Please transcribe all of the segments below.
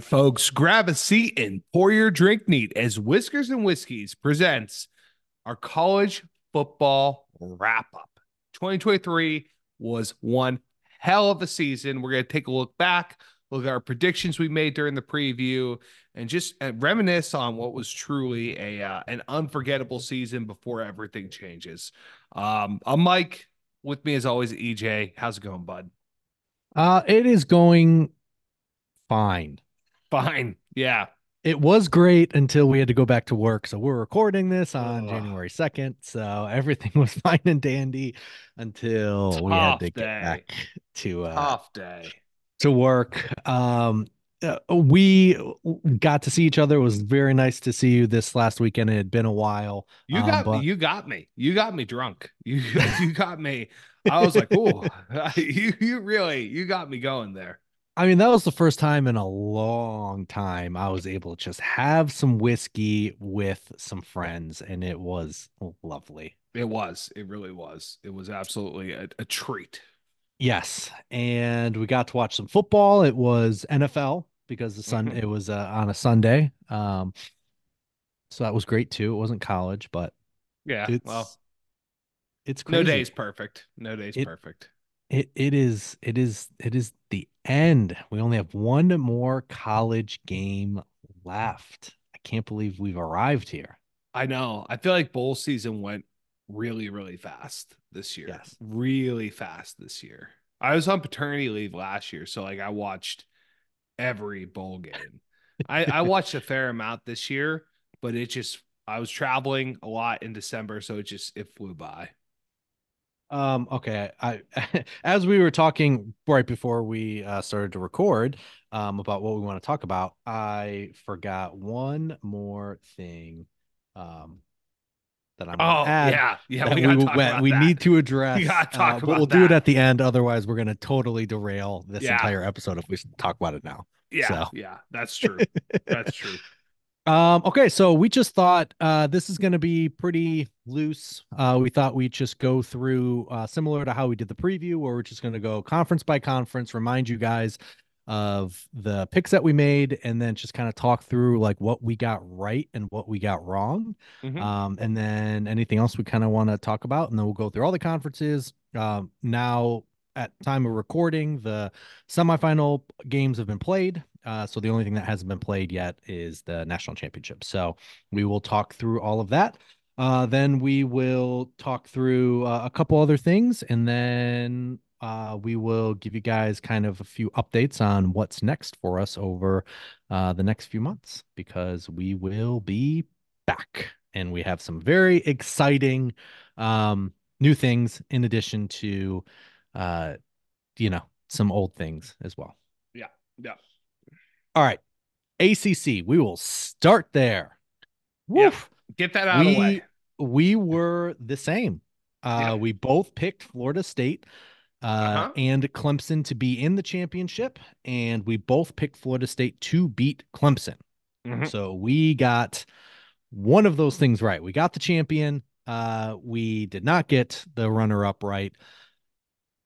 right, folks, grab a seat and pour your drink neat as Whiskers and Whiskeys presents our college football wrap up. 2023 was one hell of a season. We're going to take a look back, look at our predictions we made during the preview, and just uh, reminisce on what was truly a uh, an unforgettable season before everything changes. Um, I'm Mike. With me as always, EJ. How's it going, bud? Uh, it is going fine. Fine. Yeah. It was great until we had to go back to work. So we're recording this on Ugh. January 2nd. So everything was fine and dandy until we had Tough to get day. back to uh Tough day. to work. Um uh, we got to see each other. It was very nice to see you this last weekend. It had been a while. You Um, got but- me. You got me. You got me drunk. You you got me. I was like, oh, you you really you got me going there. I mean, that was the first time in a long time I was able to just have some whiskey with some friends, and it was lovely. It was. It really was. It was absolutely a, a treat. Yes, and we got to watch some football. It was NFL because the sun Mhm. it was uh, on a Sunday. Um, so that was great too. It wasn't college, but Yeah. it's well, it's no day's perfect. No day's It- perfect. It it is it is it is the end. We only have one more college game left. I can't believe we've arrived here. I know. I feel like bowl season went really, really fast this year. Yes. Really fast this year. I was on paternity leave last year, so like I watched every bowl game. I, I watched a fair amount this year, but it just I was traveling a lot in December, so it just it flew by. Um, okay. I, as we were talking right before we uh, started to record, um, about what we want to talk about, I forgot one more thing, um, that I'm Oh yeah, yeah. We we, that about we that. need to address. gotta uh, talk but we'll about do it at the end. Otherwise, we're gonna totally derail this Yeah. entire episode if we talk about it now. Yeah, so. yeah. That's true. That's true. Um, okay, so we just thought uh this is gonna be pretty loose. Uh we thought we'd just go through uh similar to how we did the preview, where we're just gonna go conference by conference, remind you guys of the picks that we made, and then just kind of talk through like what we got right and what we got wrong. Mhm. Um, and then anything else we kind of want to talk about, and then we'll go through all the conferences. Um, now at time of recording, the semifinal games have been played. Uh, so the only thing that hasn't been played yet is the national championship. So we will talk through all of that. Uh, then we will talk through uh, a couple other things, and then uh, we will give you guys kind of a few updates on what's next for us over uh, the next few months because we will be back and we have some very exciting um, new things in addition to, uh, you know, some old things as well. Yeah. Yeah. All right. ACC, we will start there. Woof. Get that out of the way. we were the same. Uh, Yeah. We both picked Florida State uh, Uh-huh. and Clemson to be in the championship, and we both picked Florida State to beat Clemson. Mhm. So we got one of those things right. We got the champion. Uh, we did not get the runner-up right.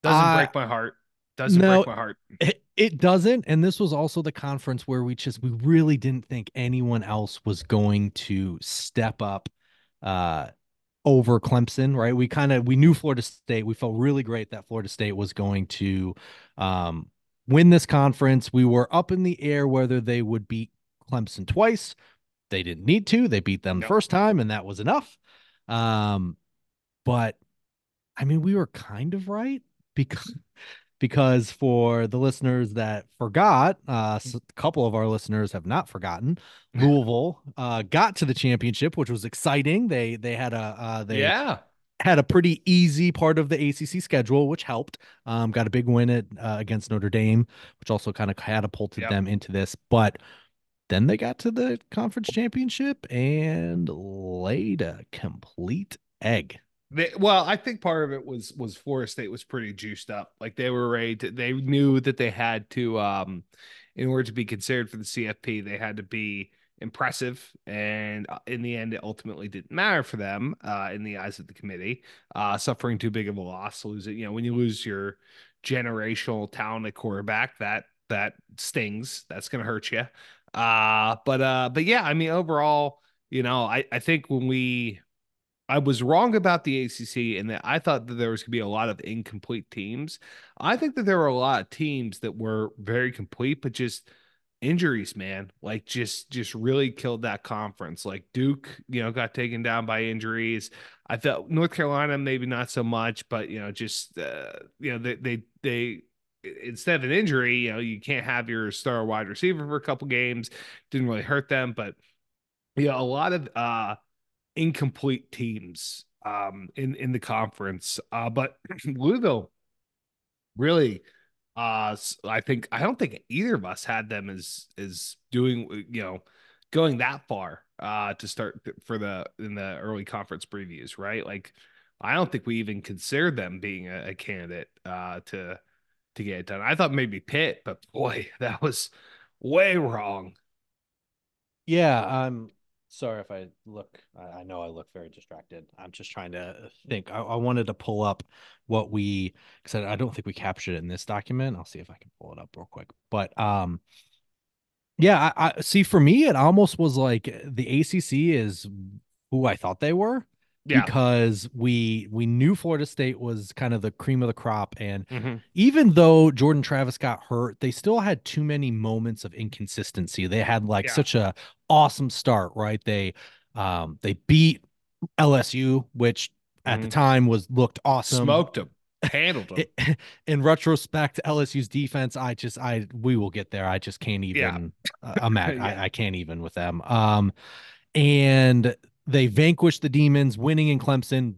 Doesn't Uh, break my heart. Doesn't no. break my heart. It, it doesn't. And this was also the conference where we just we really didn't think anyone else was going to step up uh over Clemson, right? We kind of we knew Florida State. We felt really great that Florida State was going to um win this conference. We were up in the air whether they would beat Clemson twice. They didn't need to. They beat them the first time and that was enough. Um but I mean, we were kind of right because because for the listeners that forgot, uh, s- a couple of our listeners have not forgotten. Louisville uh, got to the championship, which was exciting. They they had a uh, they yeah. had a pretty easy part of the ACC schedule, which helped. Um, got a big win at uh, against Notre Dame, which also kind of catapulted Yep. them into this. But then they got to the conference championship and laid a complete egg. Well, I think part of it was was Florida State was pretty juiced up. Like they were ready to, they knew that they had to um in order to be considered for the CFP, they had to be impressive and uh, in the end it ultimately didn't matter for them uh in the eyes of the committee uh suffering too big of a loss losing you know when you lose your generational talented quarterback that that stings. That's gonna hurt you. Uh, but uh, but yeah, I mean, overall, you know, I I think when we I was wrong about the ACC and that I thought that there was going to be a lot of incomplete teams. I think that there were a lot of teams that were very complete, but just injuries, man, like just just really killed that conference. Like Duke, you know, got taken down by injuries. I felt North Carolina maybe not so much, but you know, just uh, you know, they they they instead of an injury, you know, you can't have your star wide receiver for a couple games. Didn't really hurt them, but you know, a lot of uh incomplete teams um in in the conference. Uh but Louisville really uh I think I don't think either of us had them as as doing you know going that far uh to start for the in the early conference previews, right? Like I don't think we even considered them being a, a candidate uh to to get it done. I thought maybe Pitt, but boy, that was way wrong. Yeah, I'm sorry if I look. I, know I look very distracted. I'm just trying to think. I, I wanted to pull up what we because I, I don't think we captured it in this document. I'll see if I can pull it up real quick. But um, yeah, I, I see. For me, it almost was like the ACC is who I thought they were yeah. because we we knew Florida State was kind of the cream of the crop and mm-hmm. even though Jordan Travis got hurt they still had too many moments of inconsistency they had like yeah. such a awesome start right they um they beat LSU which at mm-hmm. the time was looked awesome smoked them handled them it, in retrospect LSU's defense I just I we will get there I just can't even yeah. uh, I'm at, yeah. I, I can't even with them um and they vanquished the demons, winning in Clemson,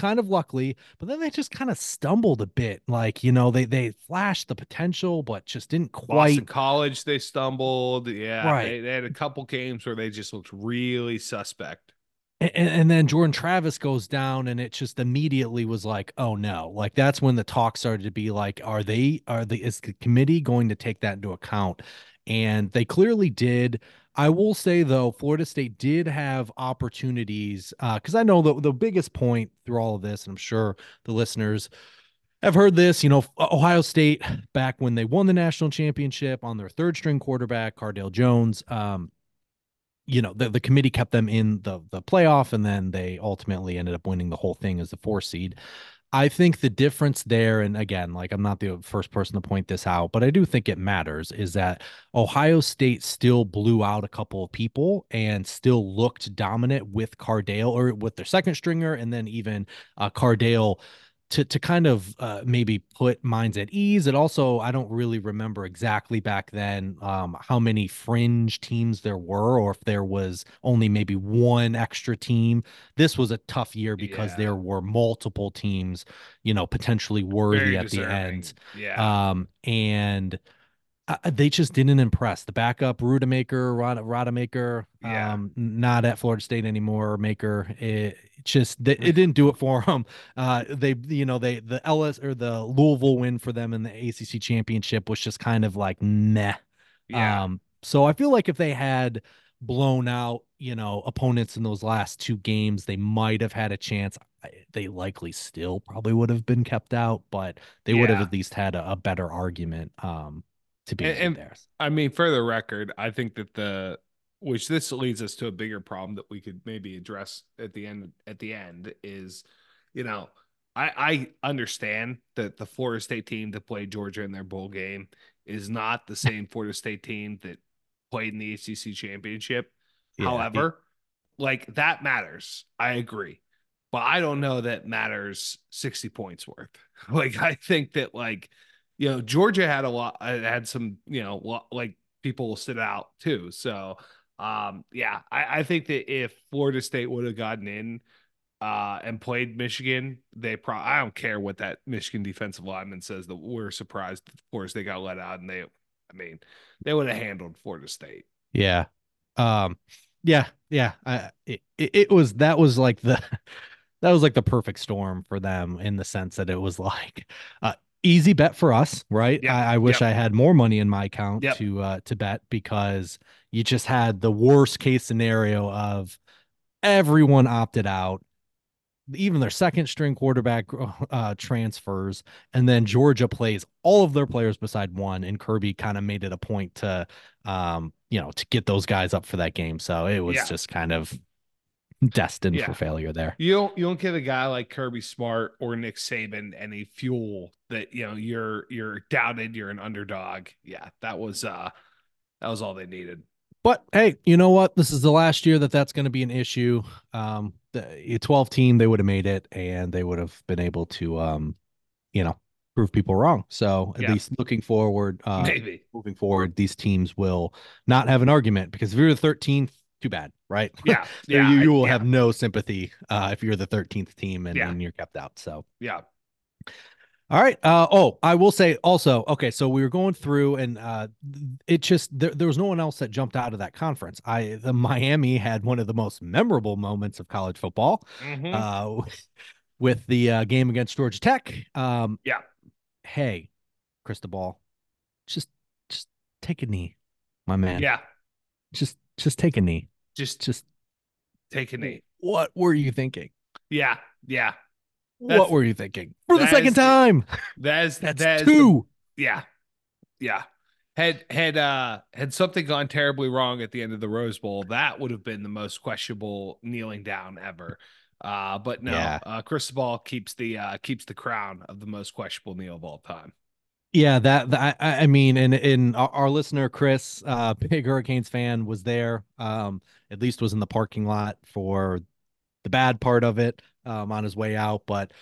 kind of luckily, but then they just kind of stumbled a bit. Like, you know, they they flashed the potential, but just didn't quite. Boston College, they stumbled. Yeah. Right. They, they had a couple games where they just looked really suspect. And, and, then Jordan Travis goes down, and it just immediately was like, oh no! Like that's when the talk started to be like, are they? Are the is the committee going to take that into account? And they clearly did. I will say though, Florida State did have opportunities because uh, I know the the biggest point through all of this, and I'm sure the listeners have heard this. You know, Ohio State back when they won the national championship on their third string quarterback, Cardale Jones. Um, you know, the, the committee kept them in the the playoff, and then they ultimately ended up winning the whole thing as the four seed. I think the difference there, and again, like I'm not the first person to point this out, but I do think it matters, is that Ohio State still blew out a couple of people and still looked dominant with Cardale or with their second stringer, and then even uh, Cardale to to kind of uh, maybe put minds at ease. It also I don't really remember exactly back then um, how many fringe teams there were, or if there was only maybe one extra team. This was a tough year because yeah. there were multiple teams, you know, potentially worthy Very at deserving. the end. Yeah. Um, and they just didn't impress. The backup Rudemaker, Rod, Rodemaker, yeah. um, not at Florida State anymore. Maker, it just they, it didn't do it for them. Uh, they, you know, they the Ellis or the Louisville win for them in the ACC championship was just kind of like meh. Yeah. Um, so I feel like if they had blown out, you know, opponents in those last two games, they might have had a chance. They likely still probably would have been kept out, but they yeah. would have at least had a, a better argument. Um, to be and, there. I mean, for the record, I think that the which this leads us to a bigger problem that we could maybe address at the end at the end is, you know, I I understand that the Florida State team that played Georgia in their bowl game is not the same Florida State team that played in the ACC championship. Yeah, However, it, like that matters. I agree. But I don't know that matters 60 points worth. Like I think that like you know, Georgia had a lot, uh, had some, you know, like people will sit out too. So, um, yeah, I, I think that if Florida State would have gotten in uh, and played Michigan, they probably, I don't care what that Michigan defensive lineman says that we're surprised of course, they got let out and they, I mean, they would have handled Florida State. Yeah. Um, yeah, yeah. I, it, it was, that was like the, that was like the perfect storm for them in the sense that it was like uh, easy bet for us, right? Yep. I, I, wish yep. I had more money in my account yep. to uh, to bet because you just had the worst case scenario of everyone opted out. even their second string quarterback uh, transfers, and then Georgia plays all of their players beside one, and Kirby kind of made it a point to, um, you know, to get those guys up for that game. So it was Yeah. just kind of destined Yeah. for failure there. You don't you don't get a guy like Kirby Smart or Nick Saban any fuel that you know you're you're doubted, you're an underdog. Yeah, that was uh that was all they needed. But hey, you know what? This is the last year that that's going to be an issue. Um, the 12 team, they would have made it, and they would have been able to, um, you know, prove people wrong. So at Yeah. least looking forward, uh, Maybe. moving forward, these teams will not have an argument because if you're the 13th, too bad, right? Yeah. Yeah. you, you will yeah, have no sympathy uh, if you're the 13th team and, Yeah. and you're kept out. So Yeah. all right. Uh, oh, I will say also, okay, so we were going through and uh, it just there, there was no one else that jumped out of that conference. I the Miami had one of the most memorable moments of college football Mhm. uh, with the uh, game against Georgia Tech. Um, Yeah. Hey, Cristobal, just just take a knee, my man. yeah. Just just take a knee. Just Just take a knee. what were you thinking? Yeah. Yeah. That's- what were you thinking for the second is the- time? That's That's that is the- two. yeah. Yeah. Had had uh had something gone terribly wrong at the end of the Rose Bowl, that would have been the most questionable kneeling down ever. Uh, but no, Yeah. uh, Cristobal keeps the uh keeps the crown of the most questionable kneel of all time. Yeah, that, that I, I mean, and in our, our listener Chris, uh, big Hurricanes fan, was there. Um, at least was in the parking lot for the bad part of it, um, on his way out. But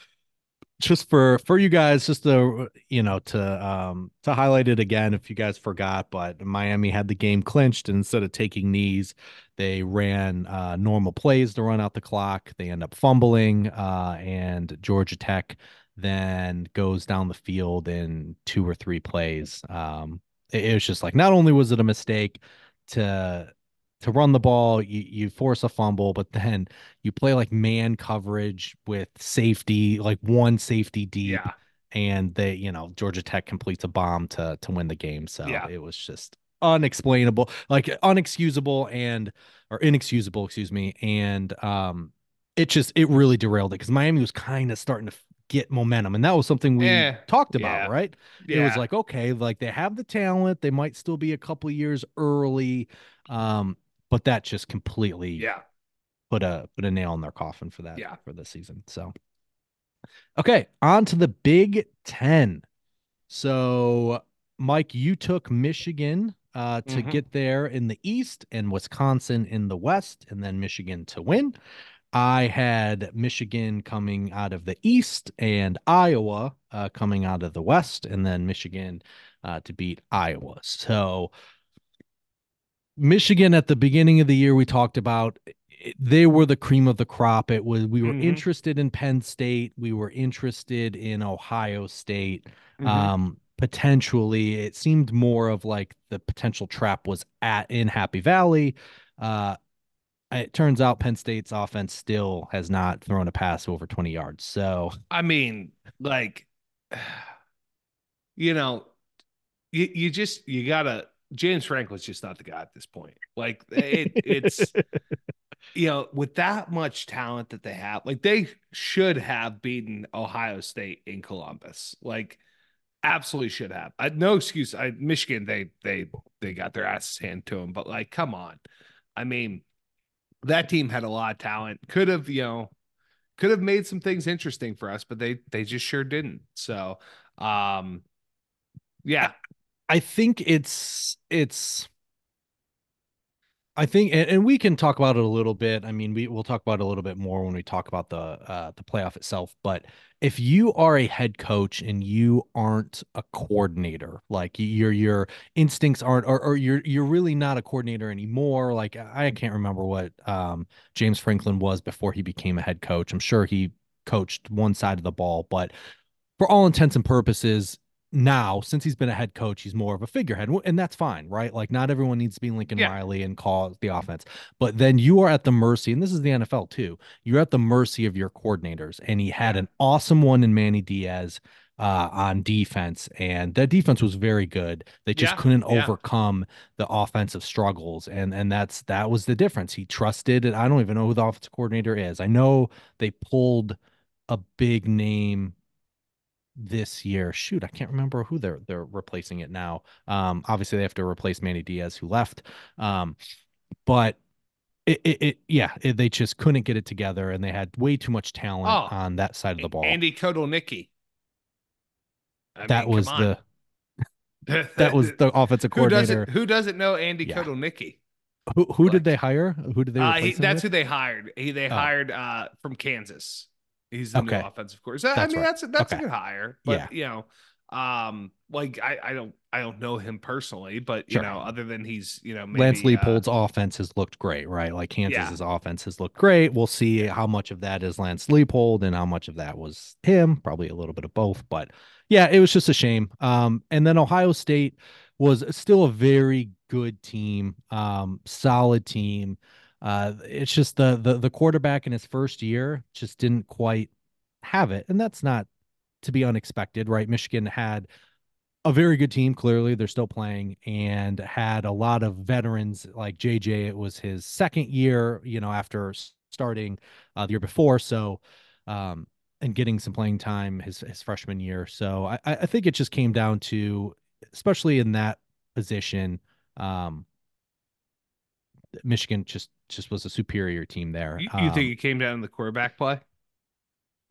just for for you guys, just to you know to um to highlight it again, if you guys forgot, but Miami had the game clinched, and instead of taking knees, they ran uh, normal plays to run out the clock. They end up fumbling, uh, and Georgia Tech then goes down the field in two or three plays. Um, it, it was just like not only was it a mistake to to run the ball, you, you force a fumble, but then you play like man coverage with safety, like one safety deep, Yeah. and they, you know, Georgia Tech completes a bomb to to win the game. So Yeah. it was just unexplainable, like unexcusable and or inexcusable, excuse me. And um it just it really derailed it because Miami was kind of starting to get momentum. And that was something we Eh, talked about, yeah. right? Yeah. It was like, okay, like they have the talent, they might still be a couple years early. Um, but that just completely yeah. put a put a nail in their coffin for that Yeah. for this season. So okay, on to the Big Ten. So Mike, you took Michigan uh to Mhm. get there in the East and Wisconsin in the West, and then Michigan to win. I had Michigan coming out of the East and Iowa uh, coming out of the West, and then Michigan uh, to beat Iowa. So Michigan at the beginning of the year we talked about it- they were the cream of the crop. It was we were Mhm. interested in Penn State, we were interested in Ohio State. Mhm. Um potentially it seemed more of like the potential trap was at in Happy Valley. Uh it turns out Penn State's offense still has not thrown a pass over 20 yards. So I mean, like, you know, you, you just you gotta James Franklin's just not the guy at this point. Like it, it's you know, with that much talent that they have, like they should have beaten Ohio State in Columbus. Like absolutely should have. I, no excuse. I Michigan, they they they got their asses handed to them, but like, come on. I mean, that team had a lot of talent. Could have, you know, could have made some things interesting for us, but they they just sure didn't. So um yeah. I think it's it's I think and, and we can talk about it a little bit. I mean, we we'll talk about it a little bit more when we talk about the uh the playoff itself, but if you are a head coach and you aren't a coordinator, like your your instincts aren't or, or you're you're really not a coordinator anymore. Like I can't remember what um James Franklin was before he became a head coach. I'm sure he coached one side of the ball, but for all intents and purposes, now since he's been a head coach, he's more of a figurehead, and that's fine, right? Like not everyone needs to be Lincoln Yeah. Riley and call the offense, but then you are at the mercy, and this is the NFL too. You're at the mercy of your coordinators, and he had an awesome one in Manny Diaz. uh, on defense, and that defense was very good. They just Yeah, couldn't yeah. overcome the offensive struggles, and and that's that was the difference. He trusted, and I don't even know who the offensive coordinator is. I know they pulled a big name this year. Shoot, I can't remember who they're they're replacing it now. Um, obviously they have to replace Manny Diaz, who left. Um, but it, it, it yeah, it, they just couldn't get it together, and they had way too much talent Oh, on that side of the ball. Andy Kotelnicki. I that mean, was the that was the offensive who coordinator. doesn't who doesn't know Andy Yeah. Kotelnicki? Who who like- did they hire? Who did they Uh, he, that's with? who they hired. He they Oh. hired uh from Kansas. He's the Okay. new offensive coordinator. So, I mean, right. that's that's Okay. a good hire. But you know, um, like I, I don't I don't know him personally, but you know, other than he's you know maybe, Lance uh, Leipold's offense has looked great, right? Like Kansas's offense has looked great. We'll see how much of that is Lance Leipold and how much of that was him. Probably a little bit of both, but yeah, it was just a shame. Um, and then Ohio State was still a very good team, um, solid team. Uh, it's just the the the quarterback in his first year just didn't quite have it, and that's not to be unexpected, right? Michigan had a very good team. Clearly, they're still playing and had a lot of veterans like JJ. It was his second year, you know, after starting uh, the year before. So, um, and getting some playing time his his freshman year. So I I I think it just came down to, especially in that position, um, Michigan just just was a superior team there. You, you Um, think it came down to the quarterback play?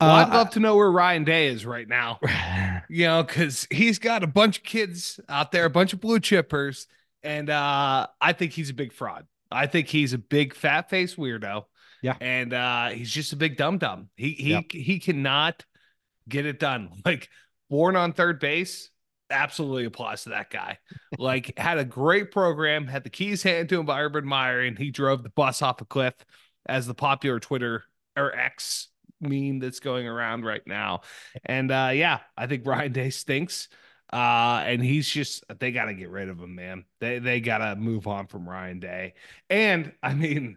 Well, I'd uh, love to know where Ryan Day is right now. you know, because he's got a bunch of kids out there, a bunch of blue chippers, and uh, I think he's a big fraud. I think he's a big fat face weirdo. Yeah. and uh, he's just a big dum dum. He he Yep. he cannot get it done. Like born on third base, absolutely applause to that guy. Like had a great program, had the keys handed to him by Urban Meyer, and he drove the bus off a cliff, as the popular Twitter or X meme that's going around right now. And uh yeah, I think Ryan Day stinks. Uh and he's just they got to get rid of him, man. They they got to move on from Ryan Day. And I mean,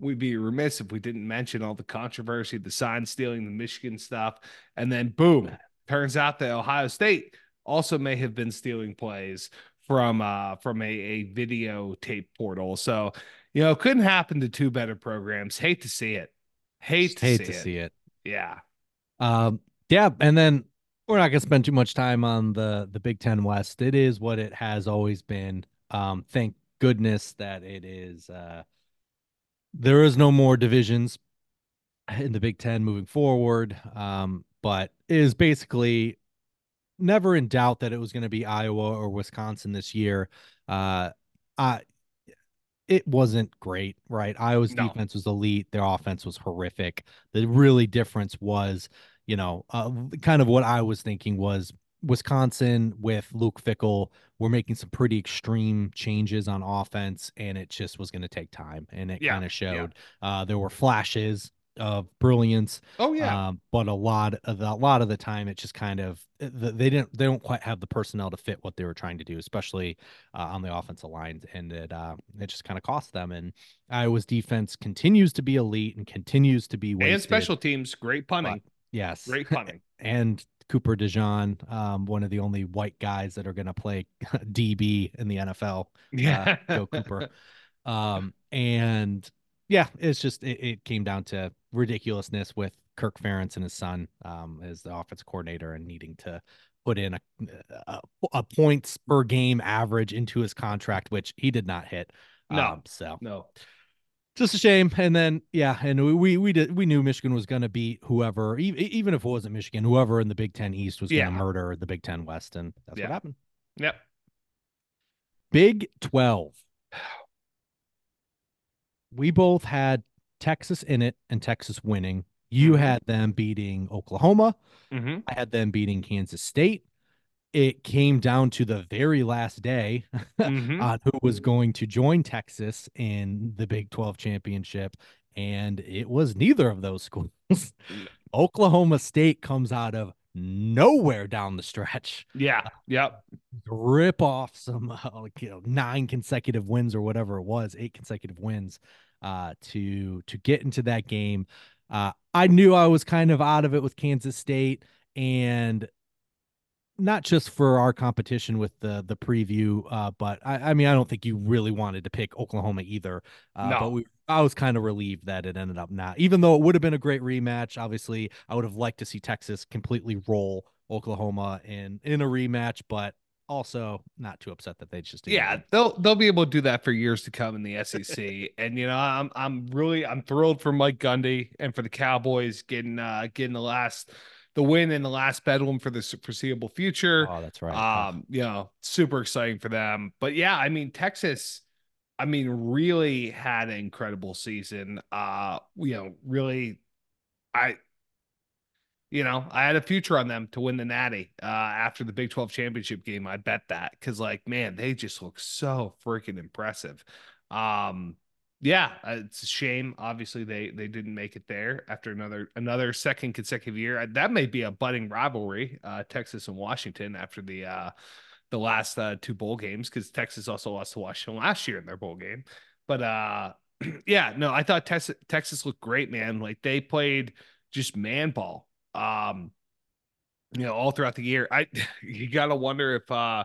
we'd be remiss if we didn't mention all the controversy, the sign stealing, the Michigan stuff, and then boom, turns out that Ohio State also may have been stealing plays from uh from a, a videotape portal. So, you know, couldn't happen to two better programs. Hate to see it. Hate just to, hate see, to it. see it. Yeah. Um, yeah, and then we're not gonna spend too much time on the the Big Ten West. It is what it has always been. Um, thank goodness that it is. Uh, there is no more divisions in the Big Ten moving forward. Um, but it is basically never in doubt that it was going to be Iowa or Wisconsin this year. Uh, I it wasn't great, right? Iowa's No. defense was elite. Their offense was horrific. The really difference was, you know, uh, kind of what I was thinking was Wisconsin with Luke Fickell were making some pretty extreme changes on offense, and it just was going to take time, and it Yeah, kind of yeah. showed. Uh, there were flashes of brilliance, Oh yeah. um, but a lot of the, a lot of the time, it just kind of they didn't they don't quite have the personnel to fit what they were trying to do, especially uh, on the offensive lines, and it uh, it just kind of cost them. And Iowa's defense continues to be elite and continues to be wasted. and special teams, great punting. yes, Great punting. and Cooper DeJean, um, one of the only white guys that are going to play DB in the NFL. yeah. Joe Cooper. Um, and yeah, it's just it, it came down to ridiculousness with Kirk Ferentz and his son um, as the offense coordinator and needing to put in a, a, a points per game average into his contract, which he did not hit. No. Um, so no. just a shame. And then yeah, and we we we did we knew Michigan was going to beat whoever, even if it wasn't Michigan, whoever in the Big Ten East was going Yeah. to murder the Big Ten West, and that's Yeah. what happened. Yep. Big Twelve. We both had Texas in it and Texas winning. You Mhm. had them beating Oklahoma. Mm-hmm. I had them beating Kansas State. It came down to the very last day Mhm. on who was going to join Texas in the Big 12 championship. And it was neither of those schools. Oklahoma State comes out of nowhere down the stretch, Yeah. Yep. rip off some uh, like you know nine consecutive wins or whatever it was, eight consecutive wins uh, to to get into that game. Uh, I knew I was kind of out of it with Kansas State, and not just for our competition with the the preview, uh, but I, I mean I don't think you really wanted to pick Oklahoma either. Uh, No. but we I was kind of relieved that it ended up not, even though it would have been a great rematch. Obviously, I would have liked to see Texas completely roll Oklahoma in in a rematch, but also not too upset that they just didn't Yeah, they'll they'll be able to do that for years to come in the SEC. and you know, I'm I'm really I'm thrilled for Mike Gundy and for the Cowboys getting uh getting the last the win in the last bedlam for the foreseeable future. Oh, that's right. Um, you know, super exciting for them. But yeah, I mean, Texas, I mean, really had an incredible season. Uh, you know, really, I, you know, I had a future on them to win the Natty uh, after the Big 12 championship game. I bet that because, like, man, they just look so freaking impressive. Um, yeah, uh, it's a shame. Obviously, they they didn't make it there after another another second consecutive year. That may be a budding rivalry, uh, Texas and Washington after the uh, the last uh, two bowl games because Texas also lost to Washington last year in their bowl game. But uh, yeah, no, I thought Texas Texas looked great, man. Like they played just man ball. Um, you know, all throughout the year. I you gotta wonder if uh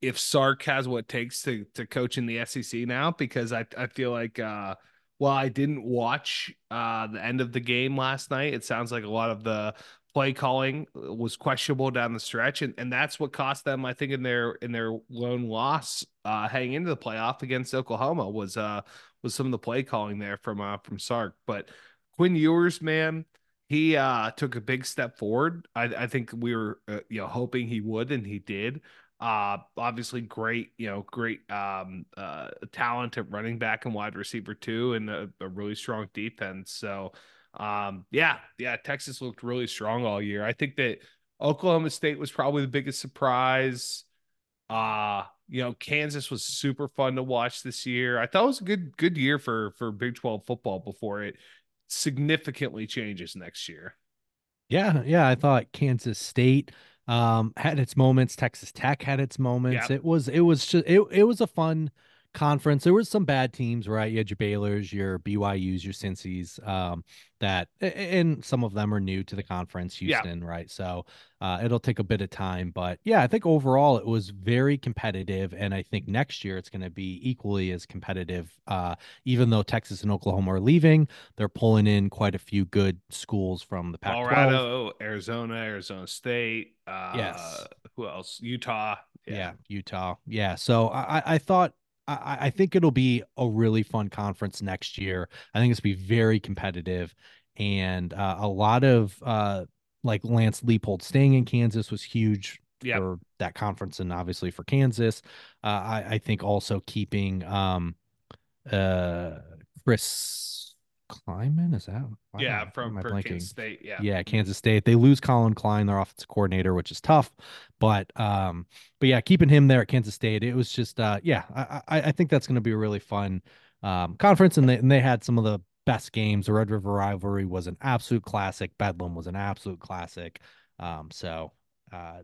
if Sark has what it takes to to coach in the SEC now because I I feel like uh well I didn't watch uh the end of the game last night. It sounds like a lot of the play calling was questionable down the stretch and and that's what cost them I think in their in their lone loss uh heading into the playoff against Oklahoma was uh was some of the play calling there from uh from Sark. But Quinn Ewers, man, he uh took a big step forward. I, I think we were uh, you know hoping he would, and he did. Uh, obviously great, you know, great um uh talent at running back and wide receiver too, and a, a really strong defense. So, um, yeah, yeah, Texas looked really strong all year. I think that Oklahoma State was probably the biggest surprise. Uh, you know, Kansas was super fun to watch this year. I thought it was a good good year for for Big 12 football before it significantly changes next year. Yeah, yeah, I thought Kansas State um had its moments, Texas Tech had its moments. Yeah. It was it was just it, it was a fun conference. There was some bad teams, right? You had your Baylor's, your BYU's, your Cincy's, um, that and some of them are new to the conference, Yeah. Houston, right? So uh it'll take a bit of time. But yeah, I think overall it was very competitive. And I think next year it's gonna be equally as competitive. Uh, even though Texas and Oklahoma are leaving, they're pulling in quite a few good schools from the Pac 12. Colorado, Arizona, Arizona State. Uh, Yes. Who else? Utah. Yeah. Utah. Yeah. So I- I thought I, I think it'll be a really fun conference next year. I think it's be very competitive, and uh, a lot of uh, like Lance Leipold staying in Kansas was huge Yep. for that conference, and obviously for Kansas. Uh, I, I think also keeping um, uh, Chris Klieman is that Yeah. From why am I for blanking? Kansas State. Yeah. Yeah, Kansas State. They lose Collin Klein, their offensive coordinator, which is tough. But um, but yeah, keeping him there at Kansas State, it was just uh, yeah, I I, I think that's going to be a really fun um conference, and they and they had some of the best games. The Red River rivalry was an absolute classic. Bedlam was an absolute classic. Um, so uh,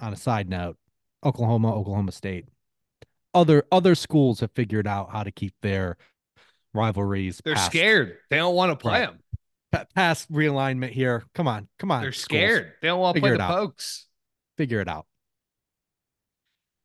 on a side note, Oklahoma, Oklahoma State, other other schools have figured out how to keep their rivalries. They're past- scared. They don't want to play Right. them. pa- past realignment here. Come on, come on. They're schools. scared. They don't want to play the out. pokes. figure it out.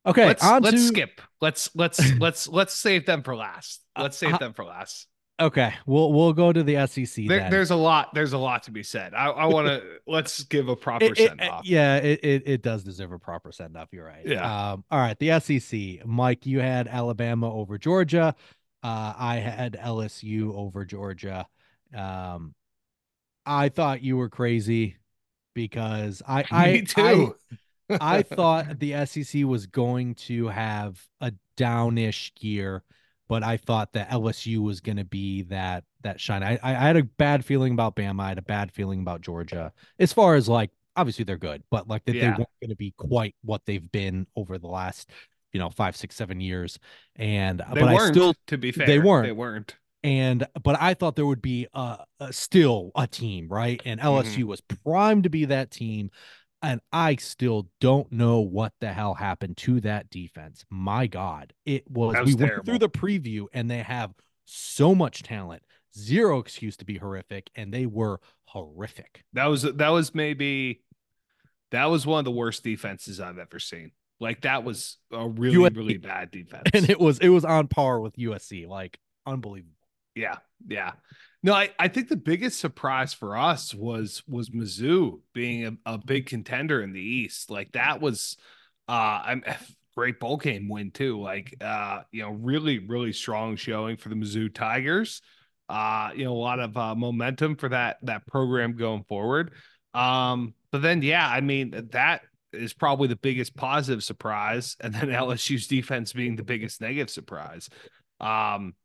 Okay, let's let's to- skip. Let's let's let's let's save them for last. Let's save Uh, them for last. Okay, we'll we'll go to the SEC There, then. there's a lot. There's a lot to be said. I, I want to let's give a proper it- send off. yeah, it, it it does deserve a proper send off. You're right. Yeah. Um. All right, the SEC. Mike, you had Alabama over Georgia. Uh, I had LSU over Georgia. Um, I thought you were crazy because I I too. I, I thought the SEC was going to have a downish year, but I thought that LSU was going to be that that shine. I, I had a bad feeling about Bama. I had a bad feeling about Georgia. As far as like, obviously they're good, but like that Yeah. they weren't going to be quite what they've been over the last, you know, five, six, seven years. And they but weren't. I still to be fair, they weren't. They weren't. and but I thought there would be uh, uh still a team, right? And Mm-hmm. LSU was primed to be that team. And I still don't know what the hell happened to that defense. My God, it was. That we was went through the preview, and they have so much talent, zero excuse to be horrific, and they were horrific. That was that was maybe that was one of the worst defenses I've ever seen. Like that was a really USC. really bad defense, and it was it was on par with USC. Like unbelievable. Yeah, yeah. No, I, I think the biggest surprise for us was was Mizzou being a, a big contender in the East. Like that was uh I'm great bowl game win too. Like uh, you know, really, really strong showing for the Mizzou Tigers. Uh, you know, a lot of uh, momentum for that that program going forward. Um, but then yeah, I mean that is probably the biggest positive surprise, and then LSU's defense being the biggest negative surprise. Um,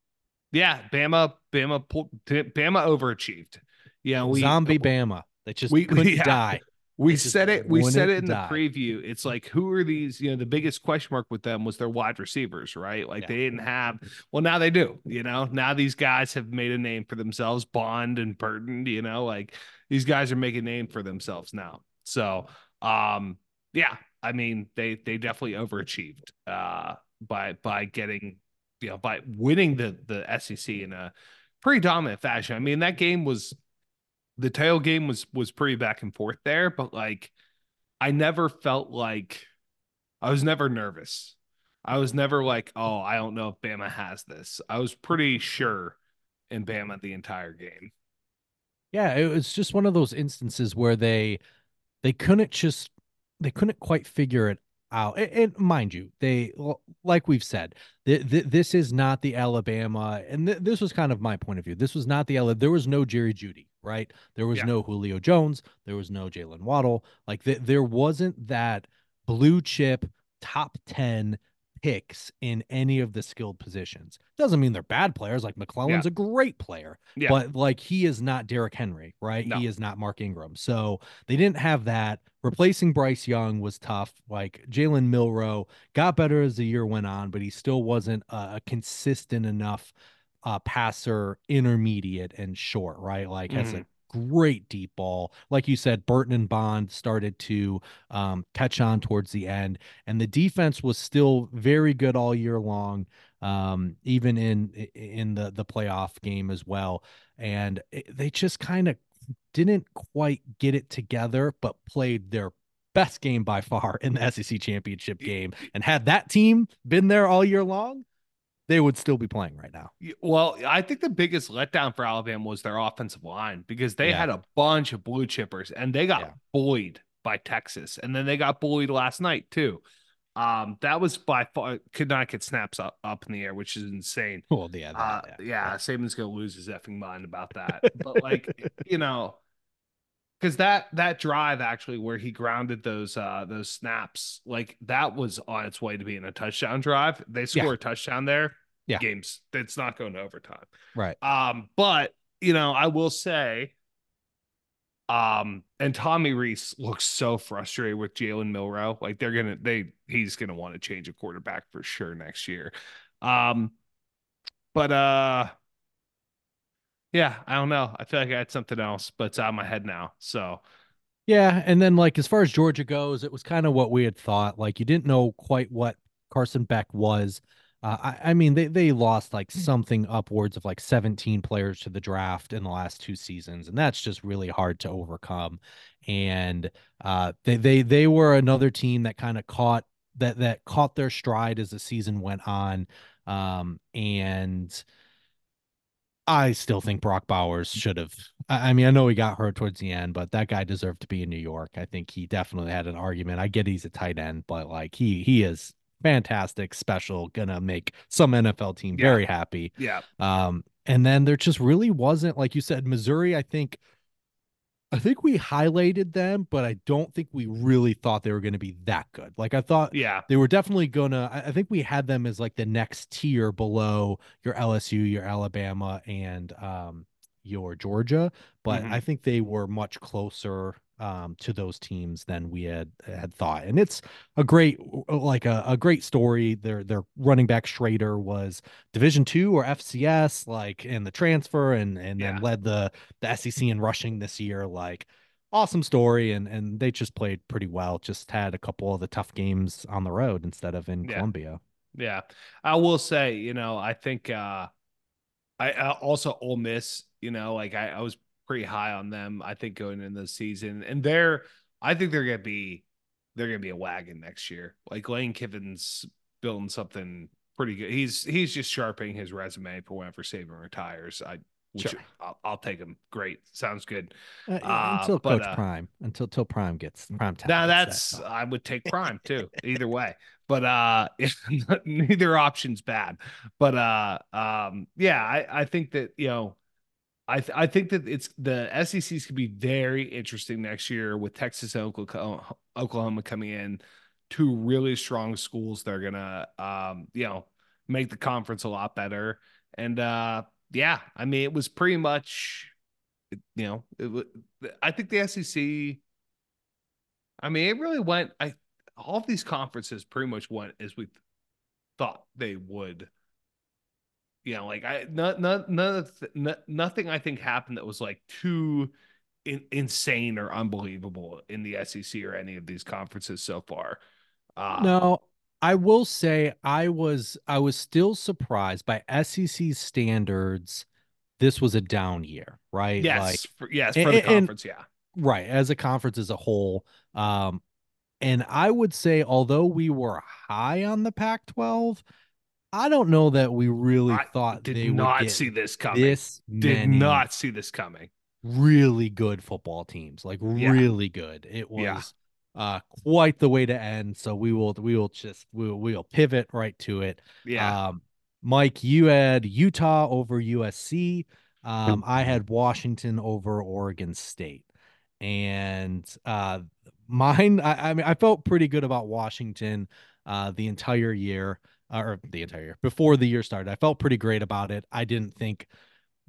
yeah, Bama, Bama, Bama overachieved. Yeah, we zombie Bama. They just we, couldn't yeah. die. We said it. We said it in die. the preview. It's like who are these? You know, the biggest question mark with them was their wide receivers, right? Like yeah. they didn't have. Well, now they do. You know, now these guys have made a name for themselves. Bond and Burton. You know, like these guys are making a name for themselves now. So, um, yeah, I mean, they they definitely overachieved uh, by by getting you know, by winning the the SEC in a pretty dominant fashion. I mean, that game was the tail game was was pretty back and forth there, but like I never felt like I was never nervous. I was never like, oh, I don't know if Bama has this. I was pretty sure in Bama the entire game. Yeah, it was just one of those instances where they they couldn't just they couldn't quite figure it out. And, and mind you, they like we've said, th- th- this is not the Alabama, and th- this was kind of my point of view. This was not the Alabama. There was no Jerry Jeudy, right? There was yeah. no Julio Jones. There was no Jalen Waddle. Like th- there wasn't that blue chip top ten picks in any of the skilled positions. Doesn't mean they're bad players. Like McClellan's yeah. a great player, yeah. but like he is not Derrick Henry, right? No. He is not Mark Ingram. So they didn't have that. Replacing Bryce Young was tough. Like Jalen Milroe got better as the year went on, but he still wasn't a consistent enough uh, passer, intermediate and short, right? Like mm-hmm. has a mm-hmm great deep ball. Like you said, Burton and Bond started to um, catch on towards the end, and the defense was still very good all year long, um, even in in the the playoff game as well. And it, they just kind of didn't quite get it together, but played their best game by far in the SEC championship game. And had that team been there all year long, they would still be playing right now. Well, I think the biggest letdown for Alabama was their offensive line because they yeah. had a bunch of blue chippers and they got yeah. bullied by Texas. And then they got bullied last night too. Um, that was by far could not get snaps up, up in the air, which is insane. Well, yeah, that, uh, yeah, yeah. Saban's gonna lose his effing mind about that. but like, you know, because that that drive actually where he grounded those uh those snaps like that was on its way to being a touchdown drive. They score yeah. a touchdown there yeah. games it's not going to overtime. Right. Um but you know i will say um and tommy rees looks so frustrated with jalen milroe like they're gonna they he's gonna want to change a quarterback for sure next year. Um but uh yeah, I don't know. I feel like I had something else, but it's out of my head now. So yeah, and then like as far as Georgia goes, it was kind of what we had thought. Like you didn't know quite what Carson Beck was. Uh, I, I, mean, they they lost like something upwards of like 17 players to the draft in the last two seasons, and that's just really hard to overcome. And uh, they they they were another team that kind of caught that that caught their stride as the season went on. Um, and I still think Brock Bowers should have. I mean, I know he got hurt towards the end, but that guy deserved to be in New York. I think he definitely had an argument. I get he's a tight end, but like he he is fantastic, special, gonna make some NFL team yeah. very happy. Yeah. Um, and then there just really wasn't, like you said, Missouri. I think I think we highlighted them, but I don't think we really thought they were going to be that good. Like I thought, yeah, they were definitely gonna. I think we had them as like the next tier below your LSU, your Alabama, and um, your Georgia. But mm-hmm. I think they were much closer um, to those teams than we had had thought. And it's a great like a, a great story. Their their running back Schrader was Division two or FCS, like in the transfer, and and yeah. then led the the SEC in rushing this year. Like awesome story, and and they just played pretty well. Just had a couple of the tough games on the road instead of in yeah. Columbia. Yeah, I will say, you know, I think uh I, I also Ole Miss, you know, like I, I was pretty high on them. I think going into the season, and they're I think they're gonna be they're gonna be a wagon next year. Like Lane Kiffin's building something pretty good. He's he's just sharpening his resume for whenever Saban retires. I which Sure. I'll, I'll take him. Great, sounds good. Uh, Uh, until but, Coach uh, Prime, until till Prime gets Prime time. Now that's that. I would take Prime too. Either way, but uh, neither option's bad. But uh, um, yeah, I I think that you know. I, th- I think that it's the SECs could be very interesting next year with Texas and Oklahoma, coming in, two really strong schools. They're gonna, um, you know, make the conference a lot better. And uh, yeah, I mean, it was pretty much, you know, it, I think the SEC. I mean, it really went. I all of these conferences pretty much went as we thought they would you know, like I not not none of th- no- nothing I think happened that was like too in, insane or unbelievable in the SEC or any of these conferences so far. Um, No, I will say I was I was still surprised by SEC standards. This was a down year, right? yes, Like for, yes, and- for the and- conference, yeah, right, as a conference as a whole. Um, and I would say, although we were high on the Pac-12, I don't know that we really I thought did they would not get see this coming. this did many not see this coming. really good football teams, like Yeah. really good. It was Yeah. uh quite the way to end. So we will we will just we will, we'll pivot right to it. Yeah, Um, Mike, you had Utah over USC. Um, I had Washington over Oregon State, and uh, mine. I, I mean, I felt pretty good about Washington uh, the entire year, uh, or the entire year before the year started. I felt pretty great about it. I didn't think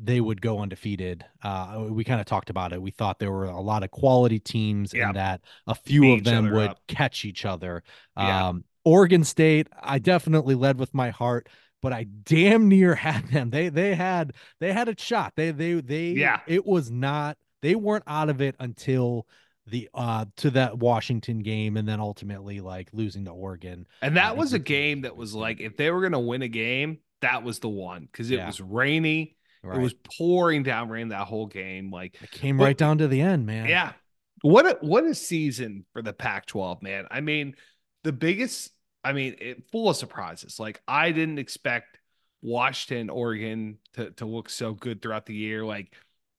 they would go undefeated. Uh, we kind of talked about it. We thought there were a lot of quality teams Yeah. and that a few Beat of them would up. catch each other. Yeah. Um, Oregon State, I definitely led with my heart, but I damn near had them. They they had they had a shot. They they they Yeah. it was not they weren't out of it until the uh to that Washington game and then ultimately like losing to Oregon. and that uh, was a game that was like if they were gonna win a game, that was the one because it Yeah. was rainy. Right. It was pouring down rain that whole game. Like it came Well, right down to the end, man. Yeah. What a what a season for the Pac-12, man. I mean, the biggest, I mean, it, full of surprises. Like I didn't expect Washington, Oregon to to look so good throughout the year. Like,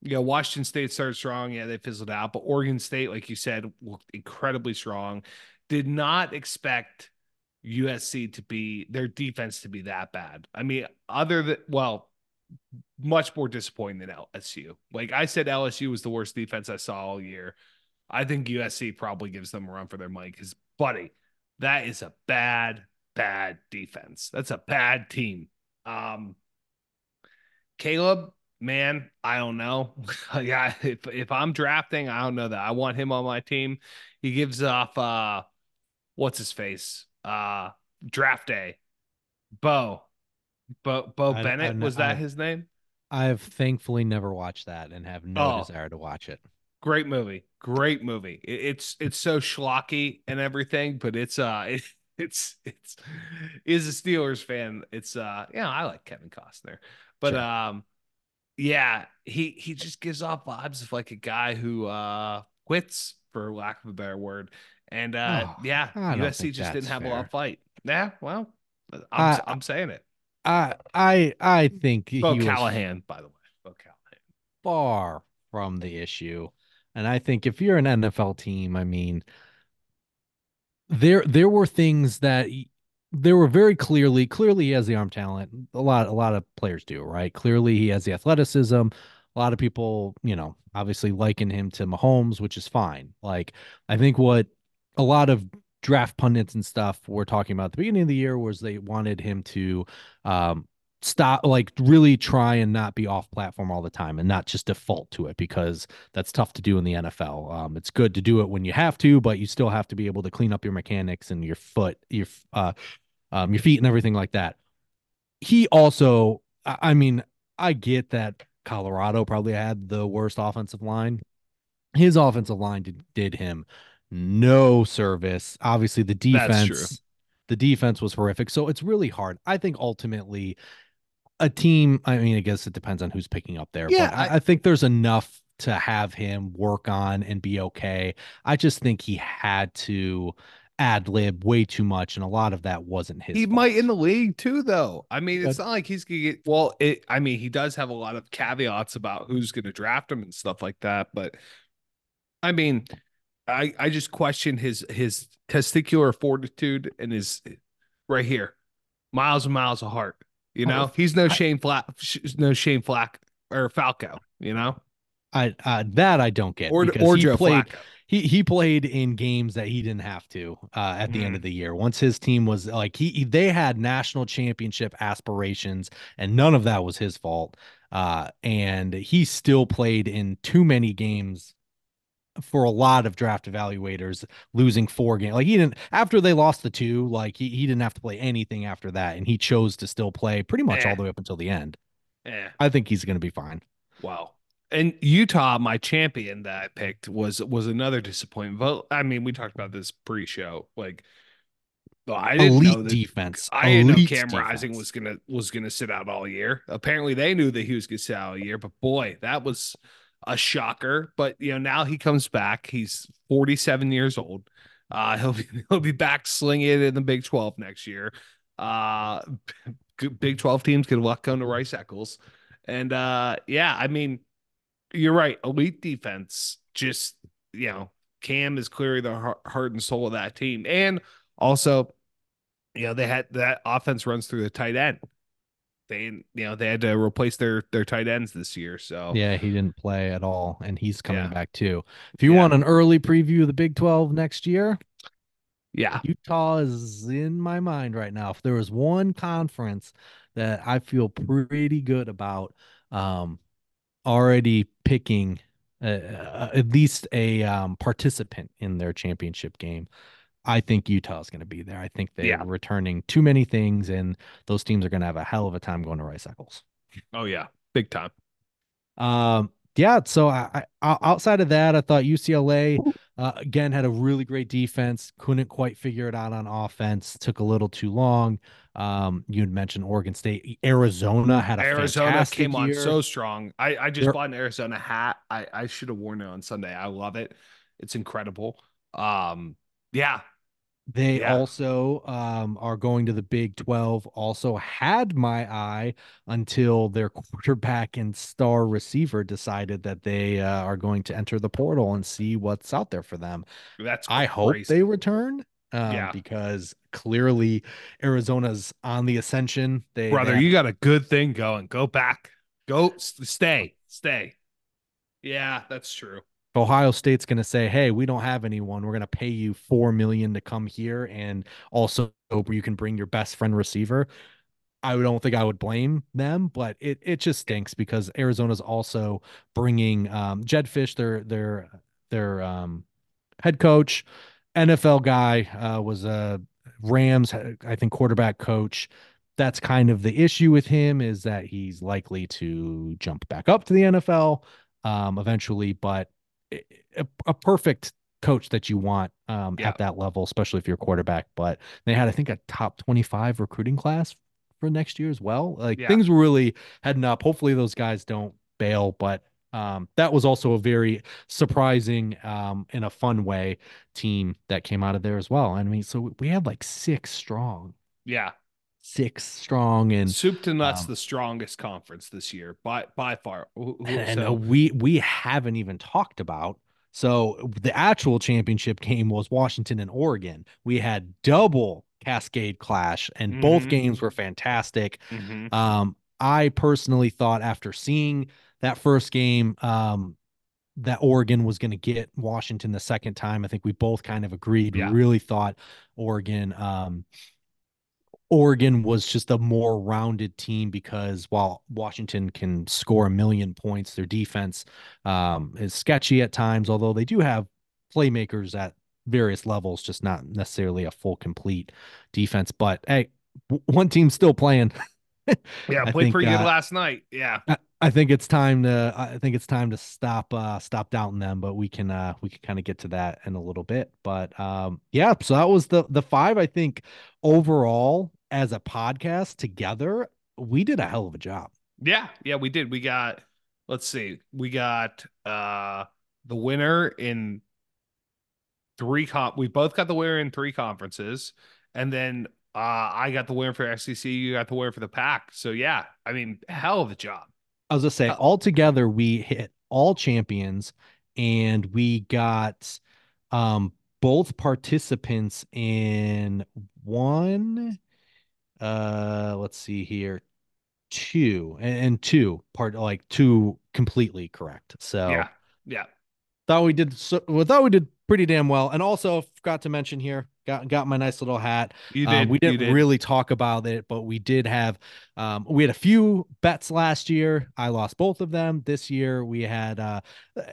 know, Washington State started strong, yeah, they fizzled out, but Oregon State, like you said, looked incredibly strong. Did not expect USC to be their defense to be that bad. I mean, other than well, much more disappointing than LSU. Like I said, LSU was the worst defense I saw all year. I think USC probably gives them a run for their money because, buddy, that is a bad, bad defense. That's a bad team. Um, Caleb, man, I don't know. yeah, if if I'm drafting, I don't know that I want him on my team. He gives off uh, what's his face? Uh, draft day, Bo, Bo, Bo I- I Bennett was that I- his name? I've thankfully never watched that and have no Oh. desire to watch it. Great movie. Great movie. It- it's it's so schlocky and everything, but it's uh it, it's it's is a Steelers fan. It's uh yeah, I like Kevin Costner. But Sure. um yeah, he he just gives off vibes of like a guy who uh quits for lack of a better word. And uh Oh, yeah, USC just didn't have a lot of fight. Yeah, well, I'm I- I'm saying it. I I I think he Bo was Callahan, by the way. Bo Callahan. far from the issue. And I think if you're an NFL team, I mean, there there were things that he- there were very clearly clearly he has the arm talent. A lot a lot of players do, right? Clearly he has the athleticism. A lot of people, you know, obviously liken him to Mahomes, which is fine. Like I think what a lot of draft pundits and stuff were talking about at the beginning of the year was they wanted him to um stop like really try and not be off platform all the time and not just default to it because that's tough to do in the NFL. Um, it's good to do it when you have to, but you still have to be able to clean up your mechanics and your foot, your uh, um, your feet and everything like that. He also, I mean, I get that Colorado probably had the worst offensive line. His offensive line did, did him no service. Obviously, the That's true. defense, the defense was horrific. So it's really hard. I think ultimately a team, I mean, I guess it depends on who's picking up there. Yeah, but I, I- think there's enough to have him work on and be okay. I just think he had to ad lib way too much, and a lot of that wasn't his. He fault. might in the league too, though. I mean, it's not like he's gonna get. Well, it. I mean, he does have a lot of caveats about who's gonna draft him and stuff like that. But I mean, I I just question his his testicular fortitude and his right here, miles and miles of heart. You Oh, know, he's no I- Shane Flack, no Shane Flack or Falco. You know, I uh, that I don't get or or he Joe played Flacco. he he played in games that he didn't have to uh, at the end Mm. of the year. Once his team was like he, he- they had national championship aspirations, and none of that was his fault. Uh, and he still played in too many games for a lot of draft evaluators, losing four games. Like he didn't after they lost the two, like he, he didn't have to play anything after that, and he chose to still play pretty much Eh. all the way up until the end. Yeah. I think he's going to be fine. Wow. And Utah, my champion that I picked was was another disappointment. But I mean, we talked about this pre-show. Like, I didn't Elite know that, defense. I didn't know Cam defense. Rising was gonna was gonna sit out all year. Apparently, they knew that he was gonna sit out all year. But boy, that was a shocker. But you know, now he comes back. He's 47 years old. Uh, he'll be he'll be back slinging it in the Big 12 next year. Uh, Big 12 teams good luck come to Rice Eccles. And uh, yeah, I mean, you're right. Elite defense. Just you know, Cam is clearly the heart and soul of that team, and also, you know, they had that offense runs through the tight end. They, you know, they had to replace their their tight ends this year. So Yeah, he didn't play at all, and he's coming Yeah. back too. If you Yeah. want an early preview of the Big 12 next year, yeah, Utah is in my mind right now. If there was one conference that I feel pretty good about um, already picking uh, uh, at least a um, participant in their championship game, I think Utah is going to be there. I think they're Yeah. returning too many things, and those teams are going to have a hell of a time going to Rice Eccles. oh yeah, big time. Um, yeah. So I, I outside of that, I thought UCLA uh, again had a really great defense. Couldn't quite figure it out on offense. Took a little too long. Um, you had mentioned Oregon State, Arizona had a Arizona fantastic came on so strong. I I just They're- bought an Arizona hat. I I should have worn it on Sunday. I love it. It's incredible. Um, yeah, They Yeah. also um, are going to the Big 12. Also had my eye until their quarterback and star receiver decided that they uh, are going to enter the portal and see what's out there for them. that's I hope crazy. they return. Um, Yeah. because clearly Arizona's on the ascension. They, brother. they- You got a good thing going. Go back. Go stay. Stay. Yeah, that's true. Ohio State's going to say, "Hey, we don't have anyone. We're going to pay you four million to come here, and also you can bring your best friend receiver." I don't think I would blame them, but it it just stinks because Arizona's also bringing um, Jedd Fisch, their their their um, head coach, NFL guy, uh, was a Rams, I think, quarterback coach. That's kind of the issue with him is that he's likely to jump back up to the NFL um, eventually, but a, a perfect coach that you want um, Yeah. at that level, especially if you're a quarterback. But they had, I think, a top 25 recruiting class for next year as well. Like Yeah. things were really heading up. Hopefully those guys don't bail, but um, that was also a very surprising um, in a fun way team that came out of there as well. I mean, so we had like six strong, Yeah, six strong, and soup to nuts, um, the strongest conference this year by by far. Who- and, so- uh, we we haven't even talked about. So the actual championship game was Washington and Oregon. We had double Cascade clash, and both Mhm. games were fantastic. Mhm. Um, I personally thought after seeing that first game, um, that Oregon was going to get Washington the second time. I think we both kind of agreed. Yeah. We really thought Oregon, um, Oregon was just a more rounded team because while Washington can score a million points, their defense um, is sketchy at times, although they do have playmakers at various levels, just not necessarily a full complete defense. But hey, w- one team's still playing. Yeah, played think, pretty good uh, last night. Yeah. I- I think it's time to I think it's time to stop uh stop doubting them, but we can uh we can kind of get to that in a little bit. But um yeah, so that was the the five. I think overall as a podcast together, we did a hell of a job. Yeah, yeah, we did. We got let's see. We got uh the winner in three comp. We both got the winner in three conferences, and then uh I got the winner for SEC. You got the winner for the Pac. So yeah, I mean, hell of a job. I was gonna say, all together we hit all champions, and we got um both participants in one. Uh, let's see here, two and two part like two completely correct. So yeah, yeah. Thought we did so. Well, thought we did pretty damn well. And also forgot to mention here, got got my nice little hat. You um, we didn't did. really talk about it, but we did have um, we had a few bets last year. I lost both of them. This year we had uh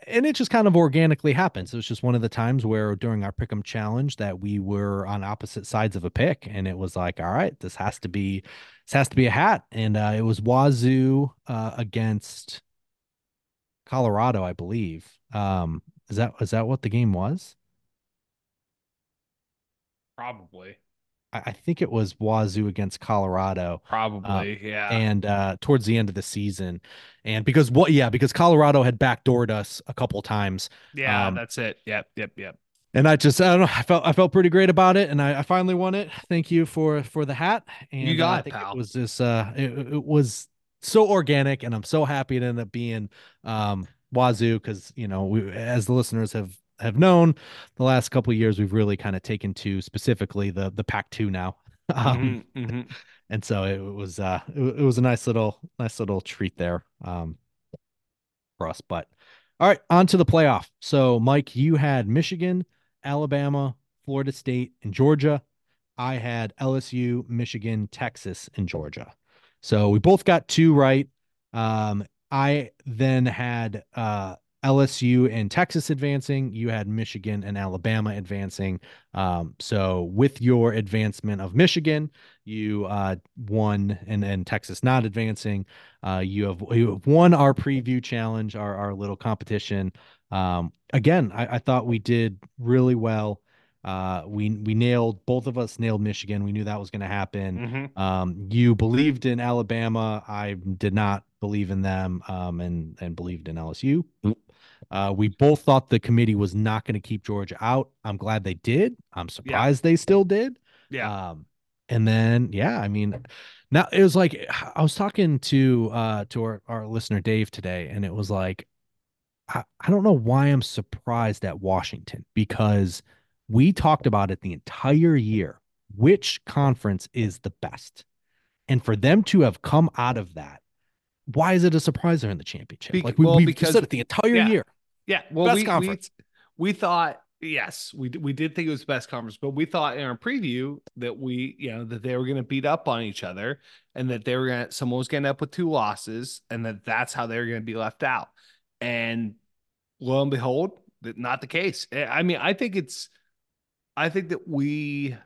and it just kind of organically happened. So it's just one of the times where during our pick'em challenge that we were on opposite sides of a pick, and it was like, all right, this has to be this has to be a hat. And uh it was Wazoo uh against Colorado, I believe. Um is that is that what the game was? Probably. I, I think it was Wazoo against Colorado. Probably, yeah. And uh towards the end of the season. And because what yeah, because Colorado had backdoored us a couple times. yeah, um, that's it. Yep, yep, yep. And I just I don't know, I felt I felt pretty great about it and I, I finally won it. Thank you for for the hat. And You got uh, I it, pal. it was just uh it, it was so organic and I'm so happy it ended up being um Wazoo because you know we as the listeners have have known the last couple of years we've really kind of taken to specifically the the Pac two now. Um Mhm, mhm. and so it was uh it, it was a nice little nice little treat there um for us but all right on to the playoff. So mike you had michigan alabama florida state and georgia. I had lsu michigan texas and georgia. So we both got two right. Um i then had uh lsu and texas advancing you had michigan and alabama advancing um so with your advancement of michigan you uh won and then Texas not advancing. Uh you have you have won our preview challenge, our our little competition. Um again, I, I thought we did really well. Uh we we nailed both of us nailed Michigan. We knew that was gonna happen. Mhm. Um you believed in Alabama. I did not believe in them um and and believed in LSU. Uh, we both thought the committee was not going to keep Georgia out. I'm glad they did. I'm surprised they still did. Yeah. Um, and then yeah, I mean, now it was like I was talking to uh to our, our listener Dave today, and it was like I, I don't know why I'm surprised at Washington because we talked about it the entire year. Which conference is the best? And for them to have come out of that, why is it a surprise they're in the championship? Bec- like we, well, we've because- said it the entire yeah. year. Yeah, well, Best we, we conference. we thought yes, we we did think it was best conference, but we thought in our preview that we you know that they were going to beat up on each other and that they were going to someone was going to end up with two losses and that that's how they were going to be left out. And lo and behold, not the case. I I mean, I think it's I think that we